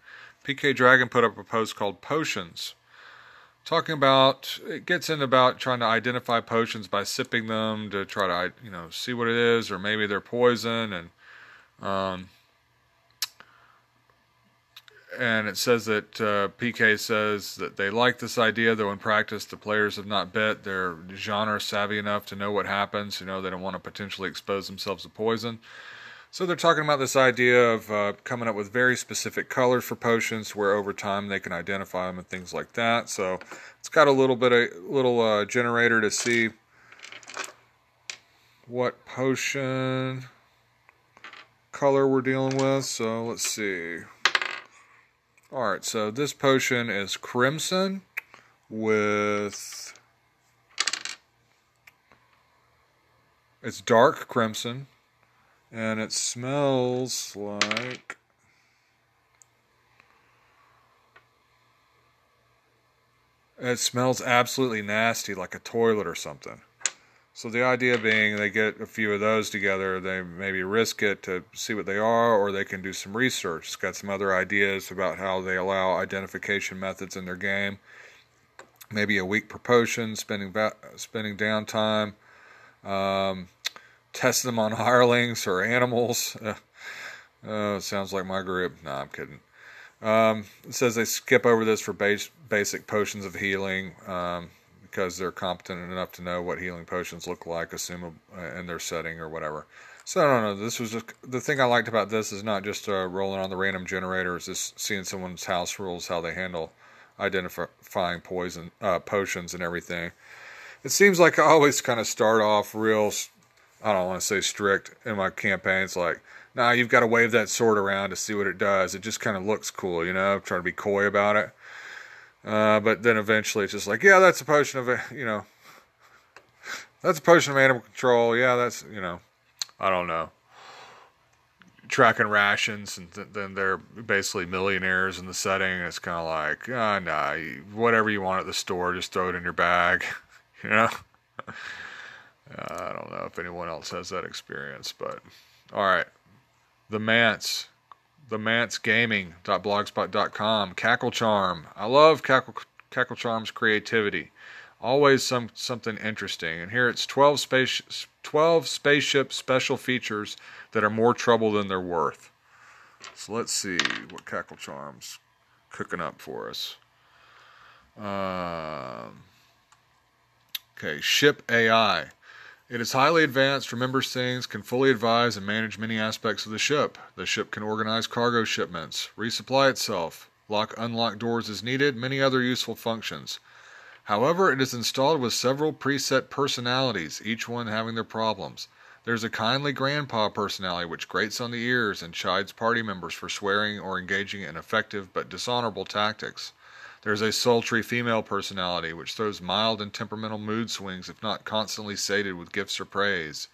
Speaker 2: PK Dragon put up a post called Potions, talking about it gets in about trying to identify potions by sipping them to try to you know see what it is, or maybe they're poison, and um, and it says that uh, PK says that they like this idea, though in practice the players have not bet. They're genre savvy enough to know what happens. You know they don't want to potentially expose themselves to poison. So they're talking about this idea of uh, coming up with very specific colors for potions, where over time they can identify them and things like that. So it's got a little bit of little uh, generator to see what potion color we're dealing with. So let's see. All right, so this potion is crimson with it's dark crimson and it smells like it smells absolutely nasty like a toilet or something so the idea being they get a few of those together they maybe risk it to see what they are or they can do some research it's got some other ideas about how they allow identification methods in their game maybe a weak per potion spending ba- spending downtime um, test them on hirelings or animals. Uh, uh, sounds like my group. No, I'm kidding. Um, it says they skip over this for base, basic potions of healing um, because they're competent enough to know what healing potions look like, assume uh, in their setting or whatever. So I don't know. This was just, the thing I liked about this is not just uh, rolling on the random generator, it's just seeing someone's house rules, how they handle identifying poison uh, potions and everything. It seems like I always kind of start off real I don't want to say strict in my campaigns. Like, nah, you've got to wave that sword around to see what it does. It just kind of looks cool, you know. Trying to be coy about it. Uh, but then eventually it's just like, yeah, that's a potion of, you know, that's a potion of animal control. Yeah, that's, you know, I don't know. Tracking rations, and th- then they're basically millionaires in the setting. It's kind of like, ah, oh, nah, whatever you want at the store, just throw it in your bag, you know. Uh, I don't know if anyone else has that experience, but all right. The Mance, the Mance Gaming.blogspot.com, Cackle Charm. I love Cackle Cackle Charm's creativity. Always some something interesting. And here it's 12 space 12 spaceship special features that are more trouble than they're worth. So let's see what Cackle Charm's cooking up for us. Um, okay, Ship AI. It is highly advanced, remembers things, can fully advise and manage many aspects of the ship. The ship can organize cargo shipments, resupply itself, lock unlock doors as needed, many other useful functions. However, it is installed with several preset personalities, each one having their problems. There's a kindly grandpa personality which grates on the ears and chides party members for swearing or engaging in effective but dishonorable tactics. There's a sultry female personality which throws mild and temperamental mood swings if not constantly sated with gifts or praise.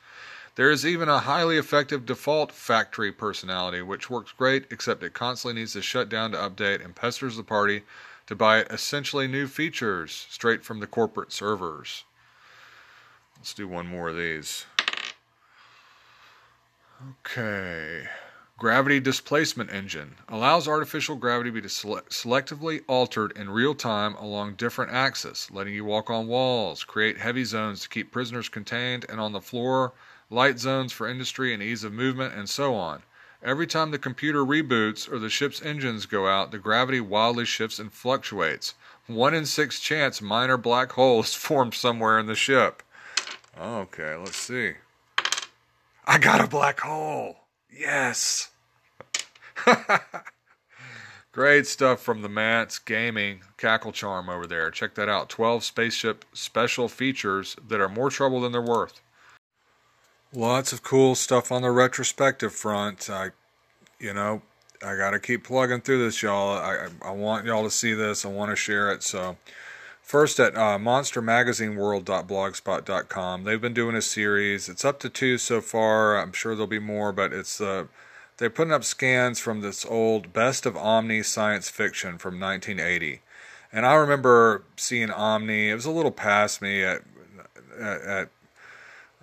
Speaker 2: There is even a highly effective default factory personality which works great except it constantly needs to shut down to update and pesters the party to buy essentially new features straight from the corporate servers. Let's do one more of these. Okay. Gravity Displacement Engine allows artificial gravity to be sele- selectively altered in real time along different axes, letting you walk on walls, create heavy zones to keep prisoners contained and on the floor, light zones for industry and ease of movement, and so on. Every time the computer reboots or the ship's engines go out, the gravity wildly shifts and fluctuates. One in six chance minor black holes formed somewhere in the ship. Okay, let's see. I got a black hole! Yes. Great stuff from the Mats Gaming Cackle Charm over there. Check that out. 12 spaceship special features that are more trouble than they're worth. Lots of cool stuff on the retrospective front. I, you know, I got to keep plugging through this, y'all. I, I want y'all to see this. I want to share it. So, First at uh, monstermagazineworld.blogspot.com. They've been doing a series. It's up to two so far. I'm sure there'll be more, but it's uh, they're putting up scans from this old Best of Omni science fiction from 1980. And I remember seeing Omni. It was a little past me at at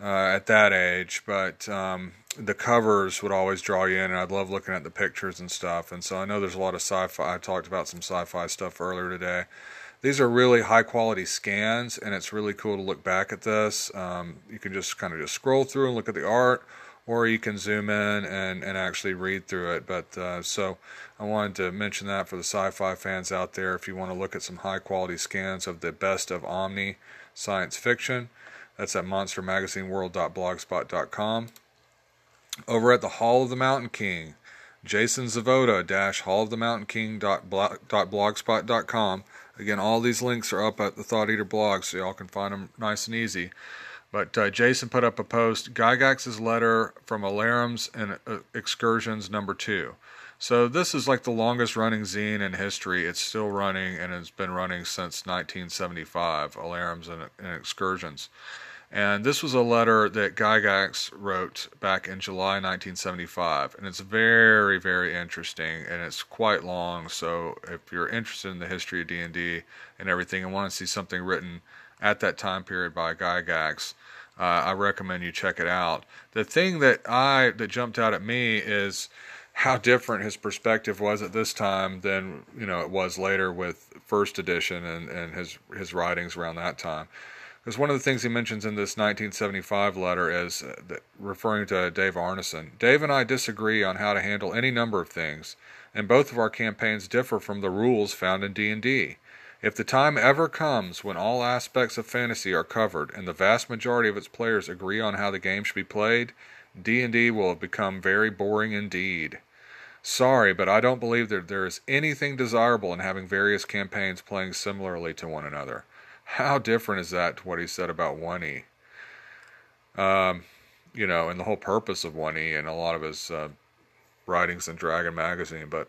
Speaker 2: uh, at that age, but um, the covers would always draw you in, and I'd love looking at the pictures and stuff. And so I know there's a lot of sci-fi. I talked about some sci-fi stuff earlier today these are really high quality scans, and it's really cool to look back at this. Um, you can just kind of just scroll through and look at the art, or you can zoom in and, and actually read through it. But uh, so I wanted to mention that for the sci-fi fans out there. If you want to look at some high quality scans of the best of Omni science fiction, that's at monstermagazineworld.blogspot.com. Over at the Hall of the Mountain King, Jason Zavoda Hall of the Mountain King.blogspot.com Again, all these links are up at the Thought Eater blog, so y'all can find them nice and easy. But uh, Jason put up a post, Gygax's letter from Alarums and uh, Excursions number two. So this is like the longest running zine in history. It's still running and it's been running since 1975, Alarums and, and Excursions. And this was a letter that Gygax wrote back in July 1975. And it's very, very interesting and it's quite long. So if you're interested in the history of D&D and everything and want to see something written at that time period by Gygax, uh, I recommend you check it out. The thing that I that jumped out at me is how different his perspective was at this time than you know it was later with first edition and, and his his writings around that time. Because one of the things he mentions in this 1975 letter is uh, referring to Dave Arneson. Dave and I disagree on how to handle any number of things, and both of our campaigns differ from the rules found in D&D. If the time ever comes when all aspects of fantasy are covered and the vast majority of its players agree on how the game should be played, D&D will have become very boring indeed. Sorry, but I don't believe that there is anything desirable in having various campaigns playing similarly to one another. How different is that to what he said about 1E? Um, you know, and the whole purpose of 1E and a lot of his uh, writings in Dragon Magazine, but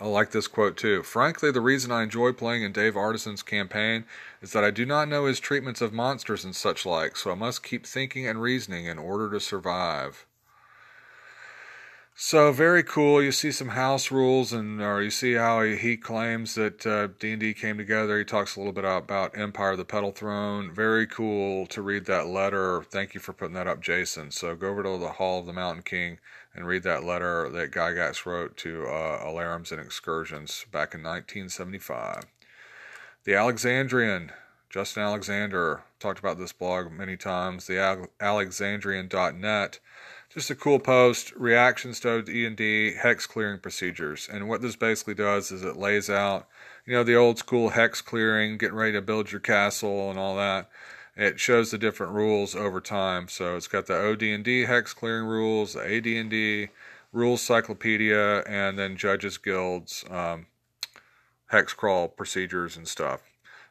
Speaker 2: I like this quote too. Frankly, the reason I enjoy playing in Dave Arneson's campaign is that I do not know his treatments of monsters and such like, so I must keep thinking and reasoning in order to survive. So very cool. You see some house rules, and or you see how he, he claims that uh, D and D came together. He talks a little bit about Empire of the Petal Throne. Very cool to read that letter. Thank you for putting that up, Jason. So go over to the Hall of the Mountain King and read that letter that Gygax wrote to uh, Alarums and Excursions back in 1975. The Alexandrian, Justin Alexander, talked about this blog many times. The Alexandrian.net just a cool post reactions to d&d hex clearing procedures. And what this basically does is it lays out you know the old school hex clearing getting ready to build your castle and all that. It shows the different rules over time. So it's got the od&d hex clearing rules the ad&d rules cyclopedia and then judges guilds um, hex crawl procedures and stuff.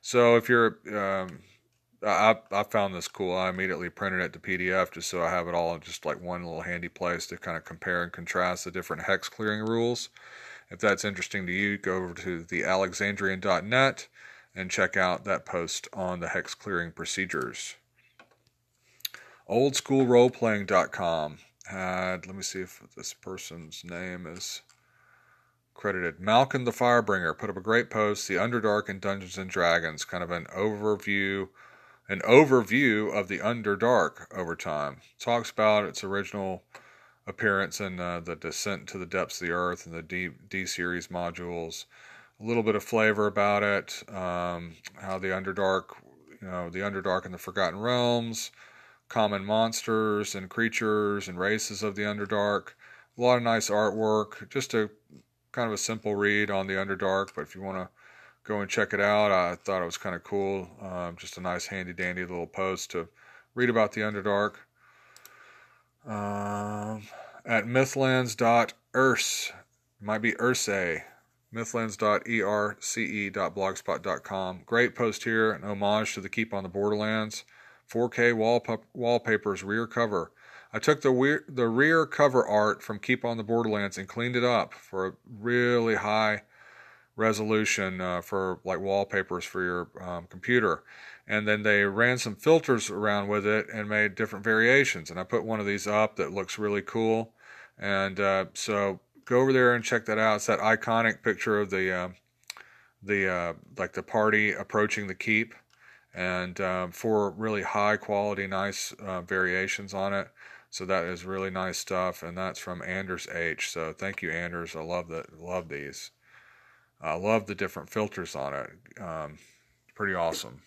Speaker 2: So if you're um, I, I found this cool. I immediately printed it to PDF just so I have it all in just like one little handy place to kind of compare and contrast the different hex clearing rules. If that's interesting to you, go over to the alexandrian.net and check out that post on the hex clearing procedures. Oldschoolroleplaying.com had, let me see if this person's name is credited. Malcolm the Firebringer put up a great post, The Underdark and Dungeons and Dragons, kind of an overview an overview of the Underdark over time. Talks about its original appearance in uh, the Descent to the Depths of the Earth and the D, D series modules. A little bit of flavor about it. Um, how the Underdark, you know, the Underdark and the Forgotten Realms, common monsters and creatures and races of the Underdark. A lot of nice artwork. Just a kind of a simple read on the Underdark, but if you want to go and check it out. I thought it was kind of cool. Um, just a nice, handy dandy little post to read about the Underdark. Um, at mythlands.erse, might be Erse, mythlands.erce.blogspot.com. Great post here, an homage to the Keep on the Borderlands. 4K wallpa- wallpapers rear cover. I took the, the rear cover art from Keep on the Borderlands and cleaned it up for a really high resolution uh, for like wallpapers for your um, computer. And then they ran some filters around with it and made different variations. And I put one of these up that looks really cool. And uh, so go over there and check that out. It's that iconic picture of the uh, the like the party approaching the keep, and um, four really high quality, nice uh, variations on it. So that is really nice stuff, and that's from Anders H. So thank you, Anders. I love that. Love these. I love the different filters on it. Um, pretty awesome.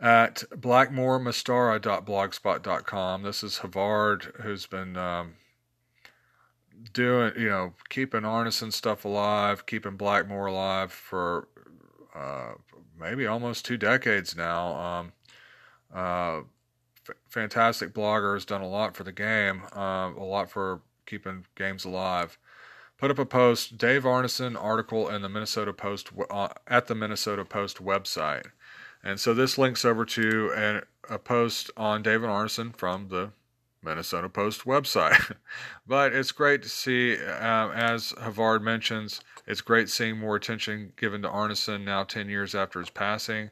Speaker 2: At blackmoormystara.blogspot.com, this is Havard, who's been um, doing, you know, keeping Arneson stuff alive, keeping Blackmoor alive for uh, maybe almost two decades now. Um, uh, f- fantastic blogger, has done a lot for the game, uh, a lot for keeping games alive put up a post, Dave Arneson article in the Minnesota Post uh, at the Minnesota Post website. And so this links over to an, a post on David Arneson from the Minnesota Post website. but it's great to see, uh, as Havard mentions, it's great seeing more attention given to Arneson now 10 years after his passing.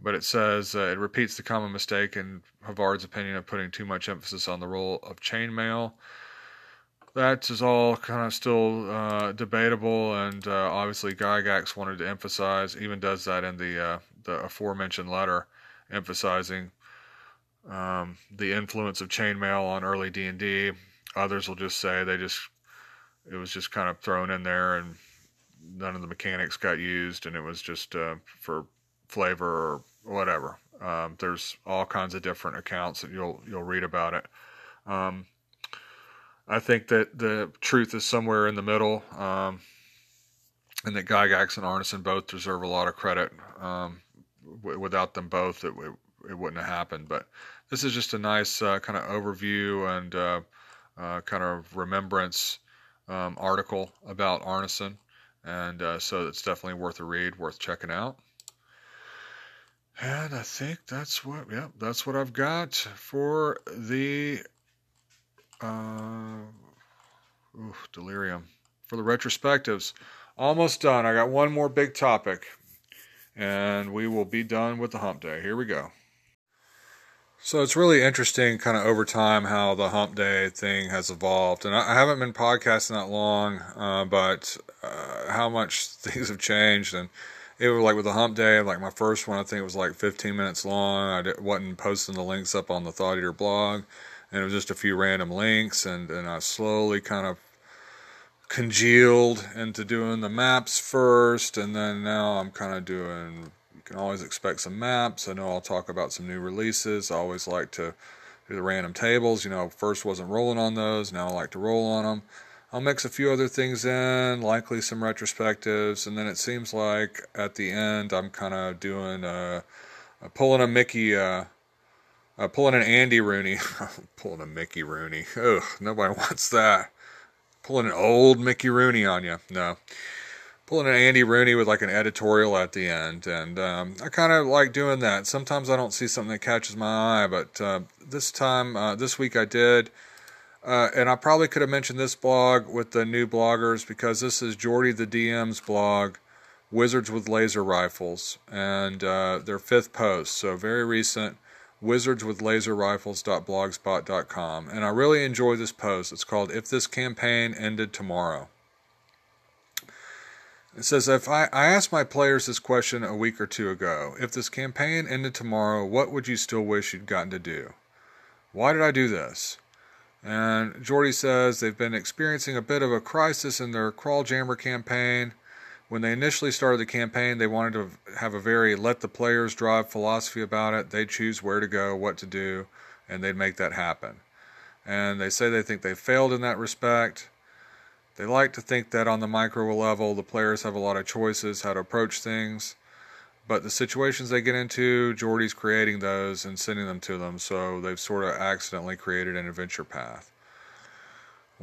Speaker 2: but it says uh, it repeats the common mistake in Havard's opinion of putting too much emphasis on the role of chainmail. That is all kind of still uh, debatable, and uh, obviously Gygax wanted to emphasize, even does that in the uh, the aforementioned letter, emphasizing um, the influence of chainmail on early D and D. Others will just say they just it was just kind of thrown in there, and none of the mechanics got used, and it was just uh, for flavor or whatever. Um, there's all kinds of different accounts that you'll you'll read about it. Um, I think that the truth is somewhere in the middle, um, and that Gygax and Arneson both deserve a lot of credit. Um, w- without them both, it, it, it wouldn't have happened. But this is just a nice uh, kind of overview and uh, uh, kind of remembrance um, article about Arneson, and uh, so it's definitely worth a read, worth checking out. And I think that's what, yeah, that's what I've got for the, uh, oof, delirium, for the retrospectives. Almost done. I got one more big topic, and we will be done with the hump day. Here we go. So it's really interesting, kind of over time, how the hump day thing has evolved. And I, haven't been podcasting that long, uh, but uh, how much things have changed. And it was like with the hump day, like my first one, I think it was like 15 minutes long. I wasn't posting the links up on the Thought Eater blog, and it was just a few random links. And, and I slowly kind of congealed into doing the maps first, and then now I'm kind of doing You can always expect some maps. I know I'll talk about some new releases. I always like to do the random tables. You know, first wasn't rolling on those. Now I like to roll on them. I'll mix a few other things in, likely some retrospectives, and then it seems like at the end I'm kind of doing a, a, pulling a Mickey, uh, uh, pulling an Andy Rooney, pulling a Mickey Rooney. Ugh, nobody wants that. Pulling an old Mickey Rooney on you. No pulling an Andy Rooney with like an editorial at the end, and um, I kind of like doing that. Sometimes I don't see something that catches my eye, but uh, this time, uh, this week I did. Uh, and I probably could have mentioned this blog with the new bloggers because this is Jordy the DM's blog, Wizards with Laser Rifles, and uh, their fifth post, so very recent. Wizardswithlaserrifles.blogspot.com, and I really enjoy this post. It's called "If This Campaign Ended Tomorrow." It says, if I, I asked my players this question a week or two ago, if this campaign ended tomorrow, what would you still wish you'd gotten to do? Why did I do this? And Jordy says they've been experiencing a bit of a crisis in their Crawljammer campaign. When they initially started the campaign, they wanted to have a very let the players drive philosophy about it. They'd choose where to go, what to do, and they'd make that happen. And they say they think they failed in that respect. They like to think that on the micro level, the players have a lot of choices how to approach things. But the situations they get into, Jordy's creating those and sending them to them, so they've sort of accidentally created an adventure path.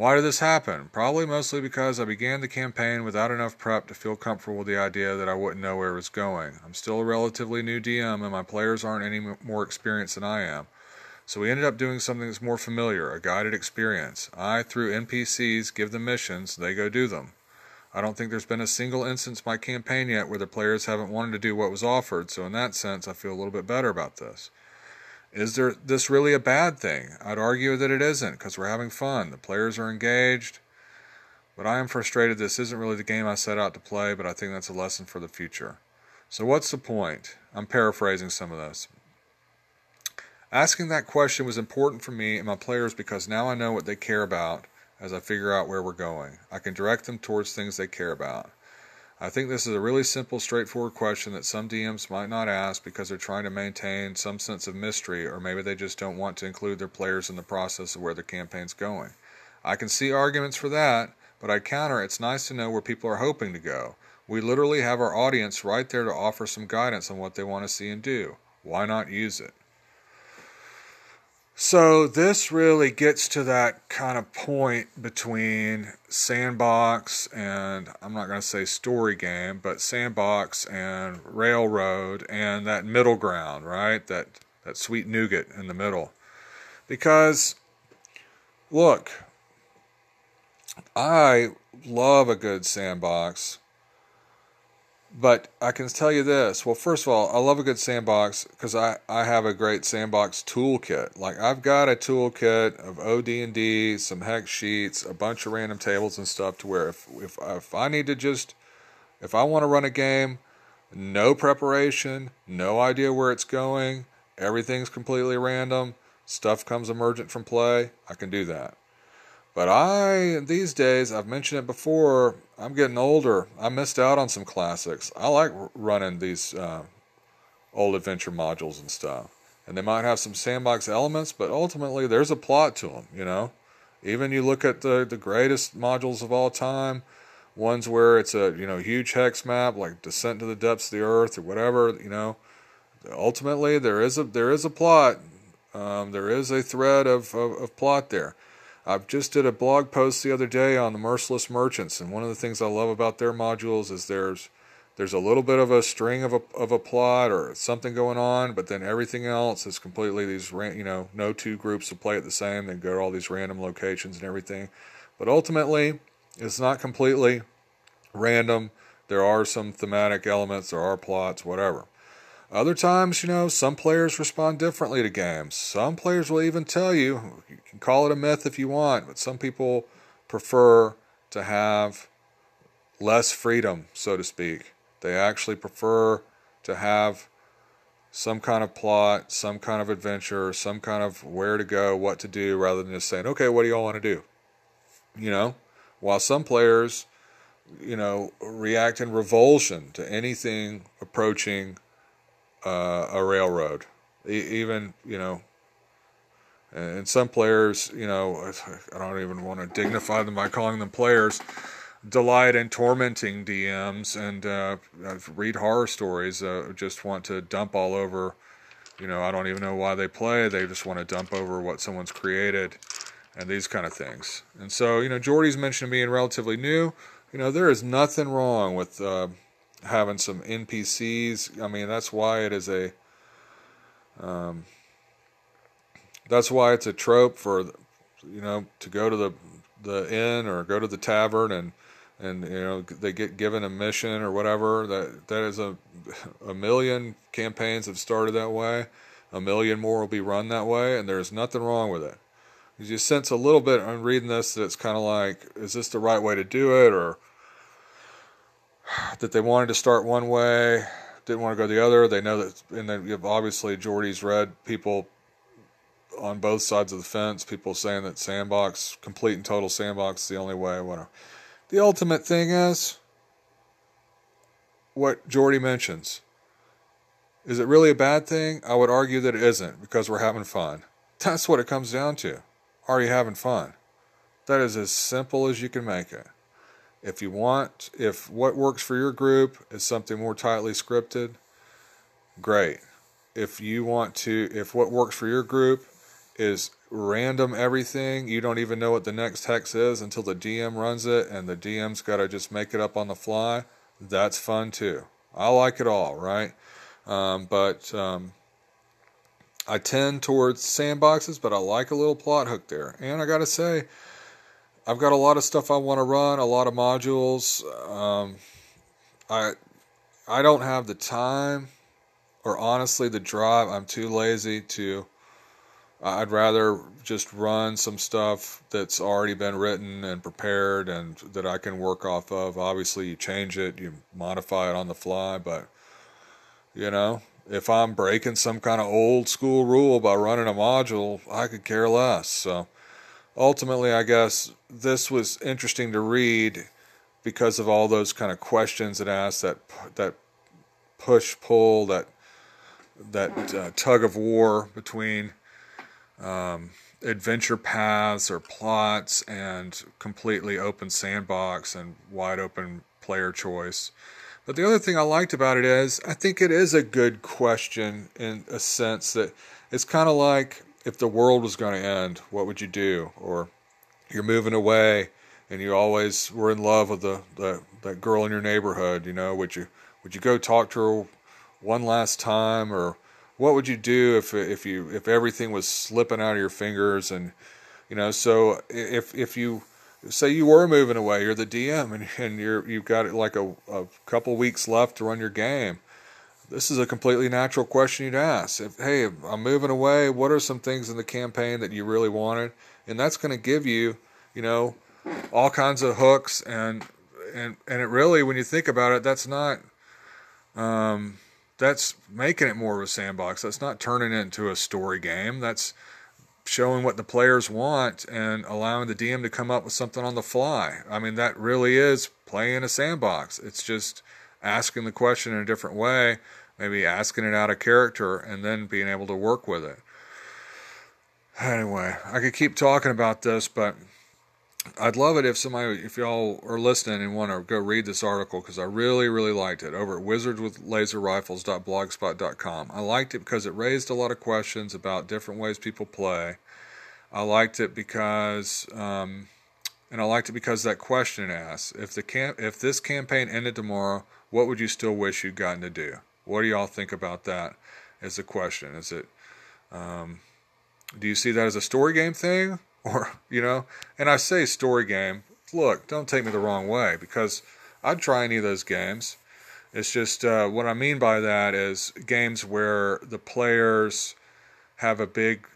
Speaker 2: Why did this happen? Probably mostly because I began the campaign without enough prep to feel comfortable with the idea that I wouldn't know where it was going. I'm still a relatively new DM, and my players aren't any more experienced than I am. So we ended up doing something that's more familiar, a guided experience. I, through NPCs, give them missions, they go do them. I don't think there's been a single instance in my campaign yet where the players haven't wanted to do what was offered, so in that sense, I feel a little bit better about this. Is there this really a bad thing? I'd argue that it isn't, because we're having fun. The players are engaged. But I am frustrated this isn't really the game I set out to play, but I think that's a lesson for the future. So what's the point? I'm paraphrasing some of this. Asking that question was important for me and my players because now I know what they care about as I figure out where we're going. I can direct them towards things they care about. I think this is a really simple, straightforward question that some DMs might not ask because they're trying to maintain some sense of mystery, or maybe they just don't want to include their players in the process of where the campaign's going. I can see arguments for that, but I counter it's nice to know where people are hoping to go. We literally have our audience right there to offer some guidance on what they want to see and do. Why not use it? So this really gets to that kind of point between sandbox and I'm not going to say story game, but sandbox and railroad and that middle ground, right? That that sweet nougat in the middle. Because look, I love a good sandbox. But I can tell you this. Well, first of all, I love a good sandbox because I, I have a great sandbox toolkit. Like I've got a toolkit of OD&D, some hex sheets, a bunch of random tables and stuff to where if if if I need to just if I want to run a game, no preparation, no idea where it's going, everything's completely random, stuff comes emergent from play, I can do that. But I, these days, I've mentioned it before, I'm getting older. I missed out on some classics. I like running these uh, old adventure modules and stuff. And they might have some sandbox elements, but ultimately there's a plot to them, you know? Even you look at the, the greatest modules of all time, ones where it's a, you know, huge hex map, like Descent to the Depths of the Earth or whatever, you know? Ultimately, there is a, there is a plot. Um, there is a thread of, of, of plot there. I just did a blog post the other day on the Merciless Merchants, and one of the things I love about their modules is there's there's a little bit of a string of a of a plot or something going on, but then everything else is completely these you know no two groups will play it the same. They go to all these random locations and everything, but ultimately it's not completely random. There are some thematic elements, there are plots, whatever. Other times, you know, some players respond differently to games. Some players will even tell you, you can call it a myth if you want, but some people prefer to have less freedom, so to speak. They actually prefer to have some kind of plot, some kind of adventure, some kind of where to go, what to do, rather than just saying, okay, what do y'all want to do? You know, while some players, you know, react in revulsion to anything approaching uh, a railroad. E- even you know, and some players, you know, I don't even want to dignify them by calling them players. Delight in tormenting DMs and uh, read horror stories. Uh, just want to dump all over. You know, I don't even know why they play. They just want to dump over what someone's created, and these kind of things. And so, you know, Jordy's mentioned being relatively new. You know, there is nothing wrong with uh, having some NPCs. I mean, that's why it is a. Um, that's why it's a trope for, you know, to go to the the inn or go to the tavern and and you know they get given a mission or whatever. That that is a a million campaigns have started that way. A million more will be run that way, and there's nothing wrong with it. You sense a little bit on reading this that it's kind of like, is this the right way to do it, or that they wanted to start one way, didn't want to go the other. They know that, and then you have obviously Jordy's read people on both sides of the fence. People saying that sandbox, complete and total sandbox, is the only way. Whatever. The ultimate thing is what Jordy mentions. Is it really a bad thing? I would argue that it isn't because we're having fun. That's what it comes down to. Are you having fun? That is as simple as you can make it. If you want, if what works for your group is something more tightly scripted, great. If you want to, if what works for your group is random everything, you don't even know what the next hex is until the DM runs it and the DM's got to just make it up on the fly, that's fun too. I like it all, right? Um, but um, I tend towards sandboxes, but I like a little plot hook there. And I got to say, I've got a lot of stuff I want to run, a lot of modules. Um, I I don't have the time, or honestly the drive. I'm too lazy to. I'd rather just run some stuff that's already been written and prepared and that I can work off of. Obviously, you change it, you modify it on the fly, but you know, if I'm breaking some kind of old school rule by running a module, I could care less. So ultimately, I guess this was interesting to read because of all those kind of questions it asked that that push pull that that uh, tug of war between um, adventure paths or plots and completely open sandbox and wide open player choice. But the other thing I liked about it is I think it is a good question in a sense that it's kind of like if the world was going to end, what would you do? Or you're moving away and you always were in love with the, the that girl in your neighborhood, you know, would you would you go talk to her one last time or what would you do if if you if everything was slipping out of your fingers and you know so if if you say you were moving away, you're the DM, and, and you're you've got like a, a couple weeks left to run your game. This is a completely natural question you'd ask. If hey, I'm moving away, what are some things in the campaign that you really wanted? And that's going to give you, you know, all kinds of hooks and and and it really, when you think about it, that's not. Um, that's making it more of a sandbox. That's not turning it into a story game. That's showing what the players want and allowing the DM to come up with something on the fly. I mean, that really is playing a sandbox. It's just asking the question in a different way, maybe asking it out of character, and then being able to work with it. Anyway, I could keep talking about this, but I'd love it if somebody, if y'all are listening and want to go read this article because I really, really liked it over at wizardswithlaserrifles.blogspot.com. I liked it because it raised a lot of questions about different ways people play. I liked it because, um, and I liked it because that question asks if the camp, if this campaign ended tomorrow, what would you still wish you'd gotten to do? What do y'all think about that? As a question, is it? Um, do you see that as a story game thing? or you know and i say story game look don't take me the wrong way because i'd try any of those games it's just uh, what i mean by that is games where the players have a big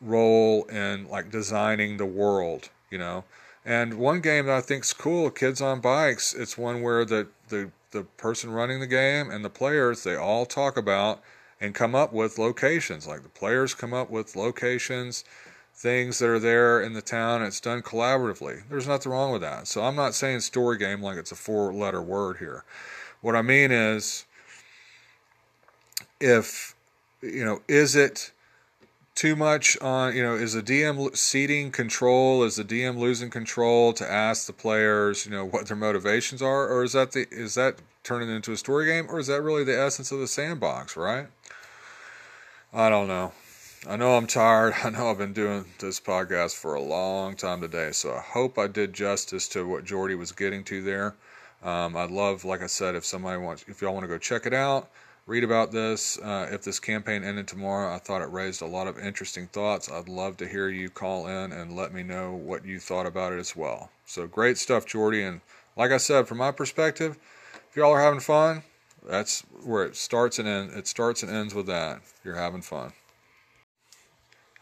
Speaker 2: role in like designing the world you know and one game that i think's cool kids on bikes it's one where the the the person running the game and the players they all talk about and come up with locations like the players come up with locations things that are there in the town. It's done collaboratively. There's nothing wrong with that. So I'm not saying story game like it's a four letter word here. What I mean is, if, you know, is it too much on, you know, is the DM ceding control? Is the DM losing control to ask the players, you know, what their motivations are? Or is that the, is that turning into a story game? Or is that really the essence of the sandbox, right? I don't know. I know I'm tired. I know I've been doing this podcast for a long time today, so I hope I did justice to what Jordy was getting to there. Um, I'd love, like I said, if somebody wants, if y'all want to go check it out, read about this. Uh, if this campaign ended tomorrow, I thought it raised a lot of interesting thoughts. I'd love to hear you call in and let me know what you thought about it as well. So great stuff, Jordy. And like I said, from my perspective, if y'all are having fun, that's where it starts and ends. It starts and ends with that. You're having fun.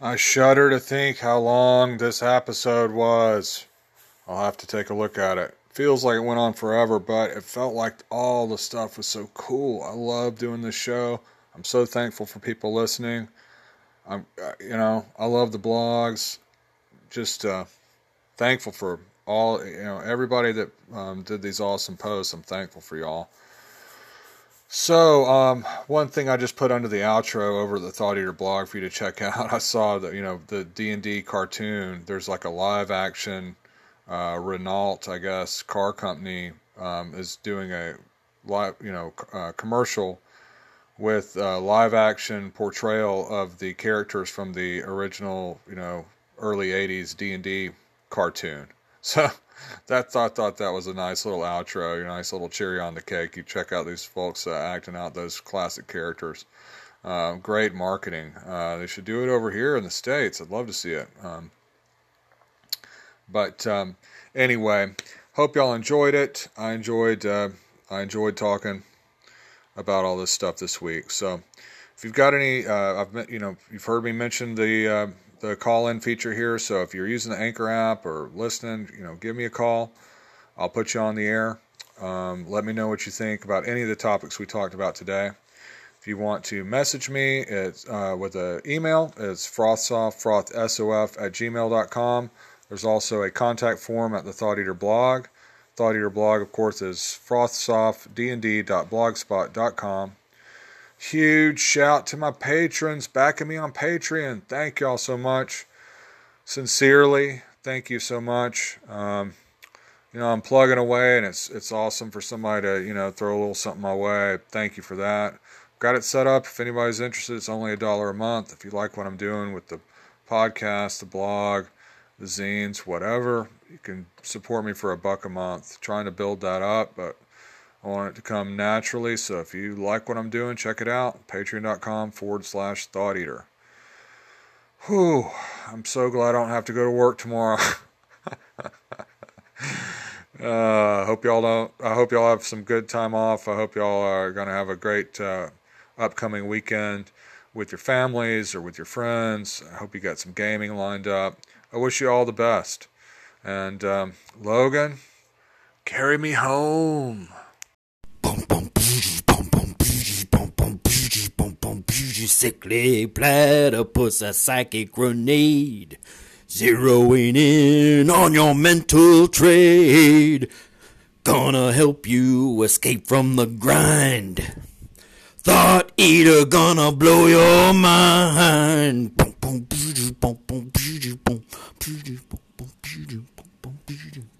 Speaker 2: I shudder to think how long this episode was. I'll have to take a look at it. Feels like it went on forever, but it felt like all the stuff was so cool. I love doing this show. I'm so thankful for people listening. I'm, uh, you know, I love the blogs. Just uh, thankful for all, you know, everybody that um, did these awesome posts. I'm thankful for y'all. So, um, one thing I just put under the outro over the Thought Eater blog for you to check out. I saw that you know the D and D cartoon. There's like a live action uh, Renault, I guess, car company um, is doing a live, you know, uh, commercial with uh, live action portrayal of the characters from the original, you know, early '80s D and D cartoon. So that thought thought that was a nice little outro, a nice little cherry on the cake. You check out these folks uh, acting out those classic characters. Uh, great marketing. Uh, they should do it over here in the states. I'd love to see it. Um, but um, anyway, hope y'all enjoyed it. I enjoyed uh, I enjoyed talking about all this stuff this week. So if you've got any, uh, I've you know you've heard me mention the uh, the call in feature here. So if you're using the Anchor app or listening, you know, give me a call. I'll put you on the air. Um, let me know what you think about any of the topics we talked about today. If you want to message me it's, uh, with an email, it's frothsoft, frothsof at gmail.com. There's also a contact form at the Thought Eater blog. Thought Eater blog, of course, is frothsoftdnd.blogspot.com. Huge shout to my patrons backing me on Patreon. Thank y'all so much. Sincerely, thank you so much. Um, you know, I'm plugging away, and it's it's awesome for somebody to you know throw a little something my way. Thank you for that. Got it set up. If anybody's interested, it's only a dollar a month. If you like what I'm doing with the podcast, the blog, the zines, whatever, you can support me for a buck a month. Trying to build that up, but I want it to come naturally. So if you like what I'm doing, check it out. Patreon.com forward slash thought eater. Whew. I'm so glad I don't have to go to work tomorrow. Uh, hope y'all don't. I hope y'all have some good time off. I hope y'all are gonna have a great uh, upcoming weekend with your families or with your friends. I hope you got some gaming lined up. I wish you all the best. And um, Logan, carry me home.
Speaker 4: You sickly platypus, a psychic grenade. Zeroing in on your mental trade. Gonna help you escape from the grind. Thought eater gonna blow your mind. Boom, boom, boom, boom, boom, boom, boom, boom, boom, boom.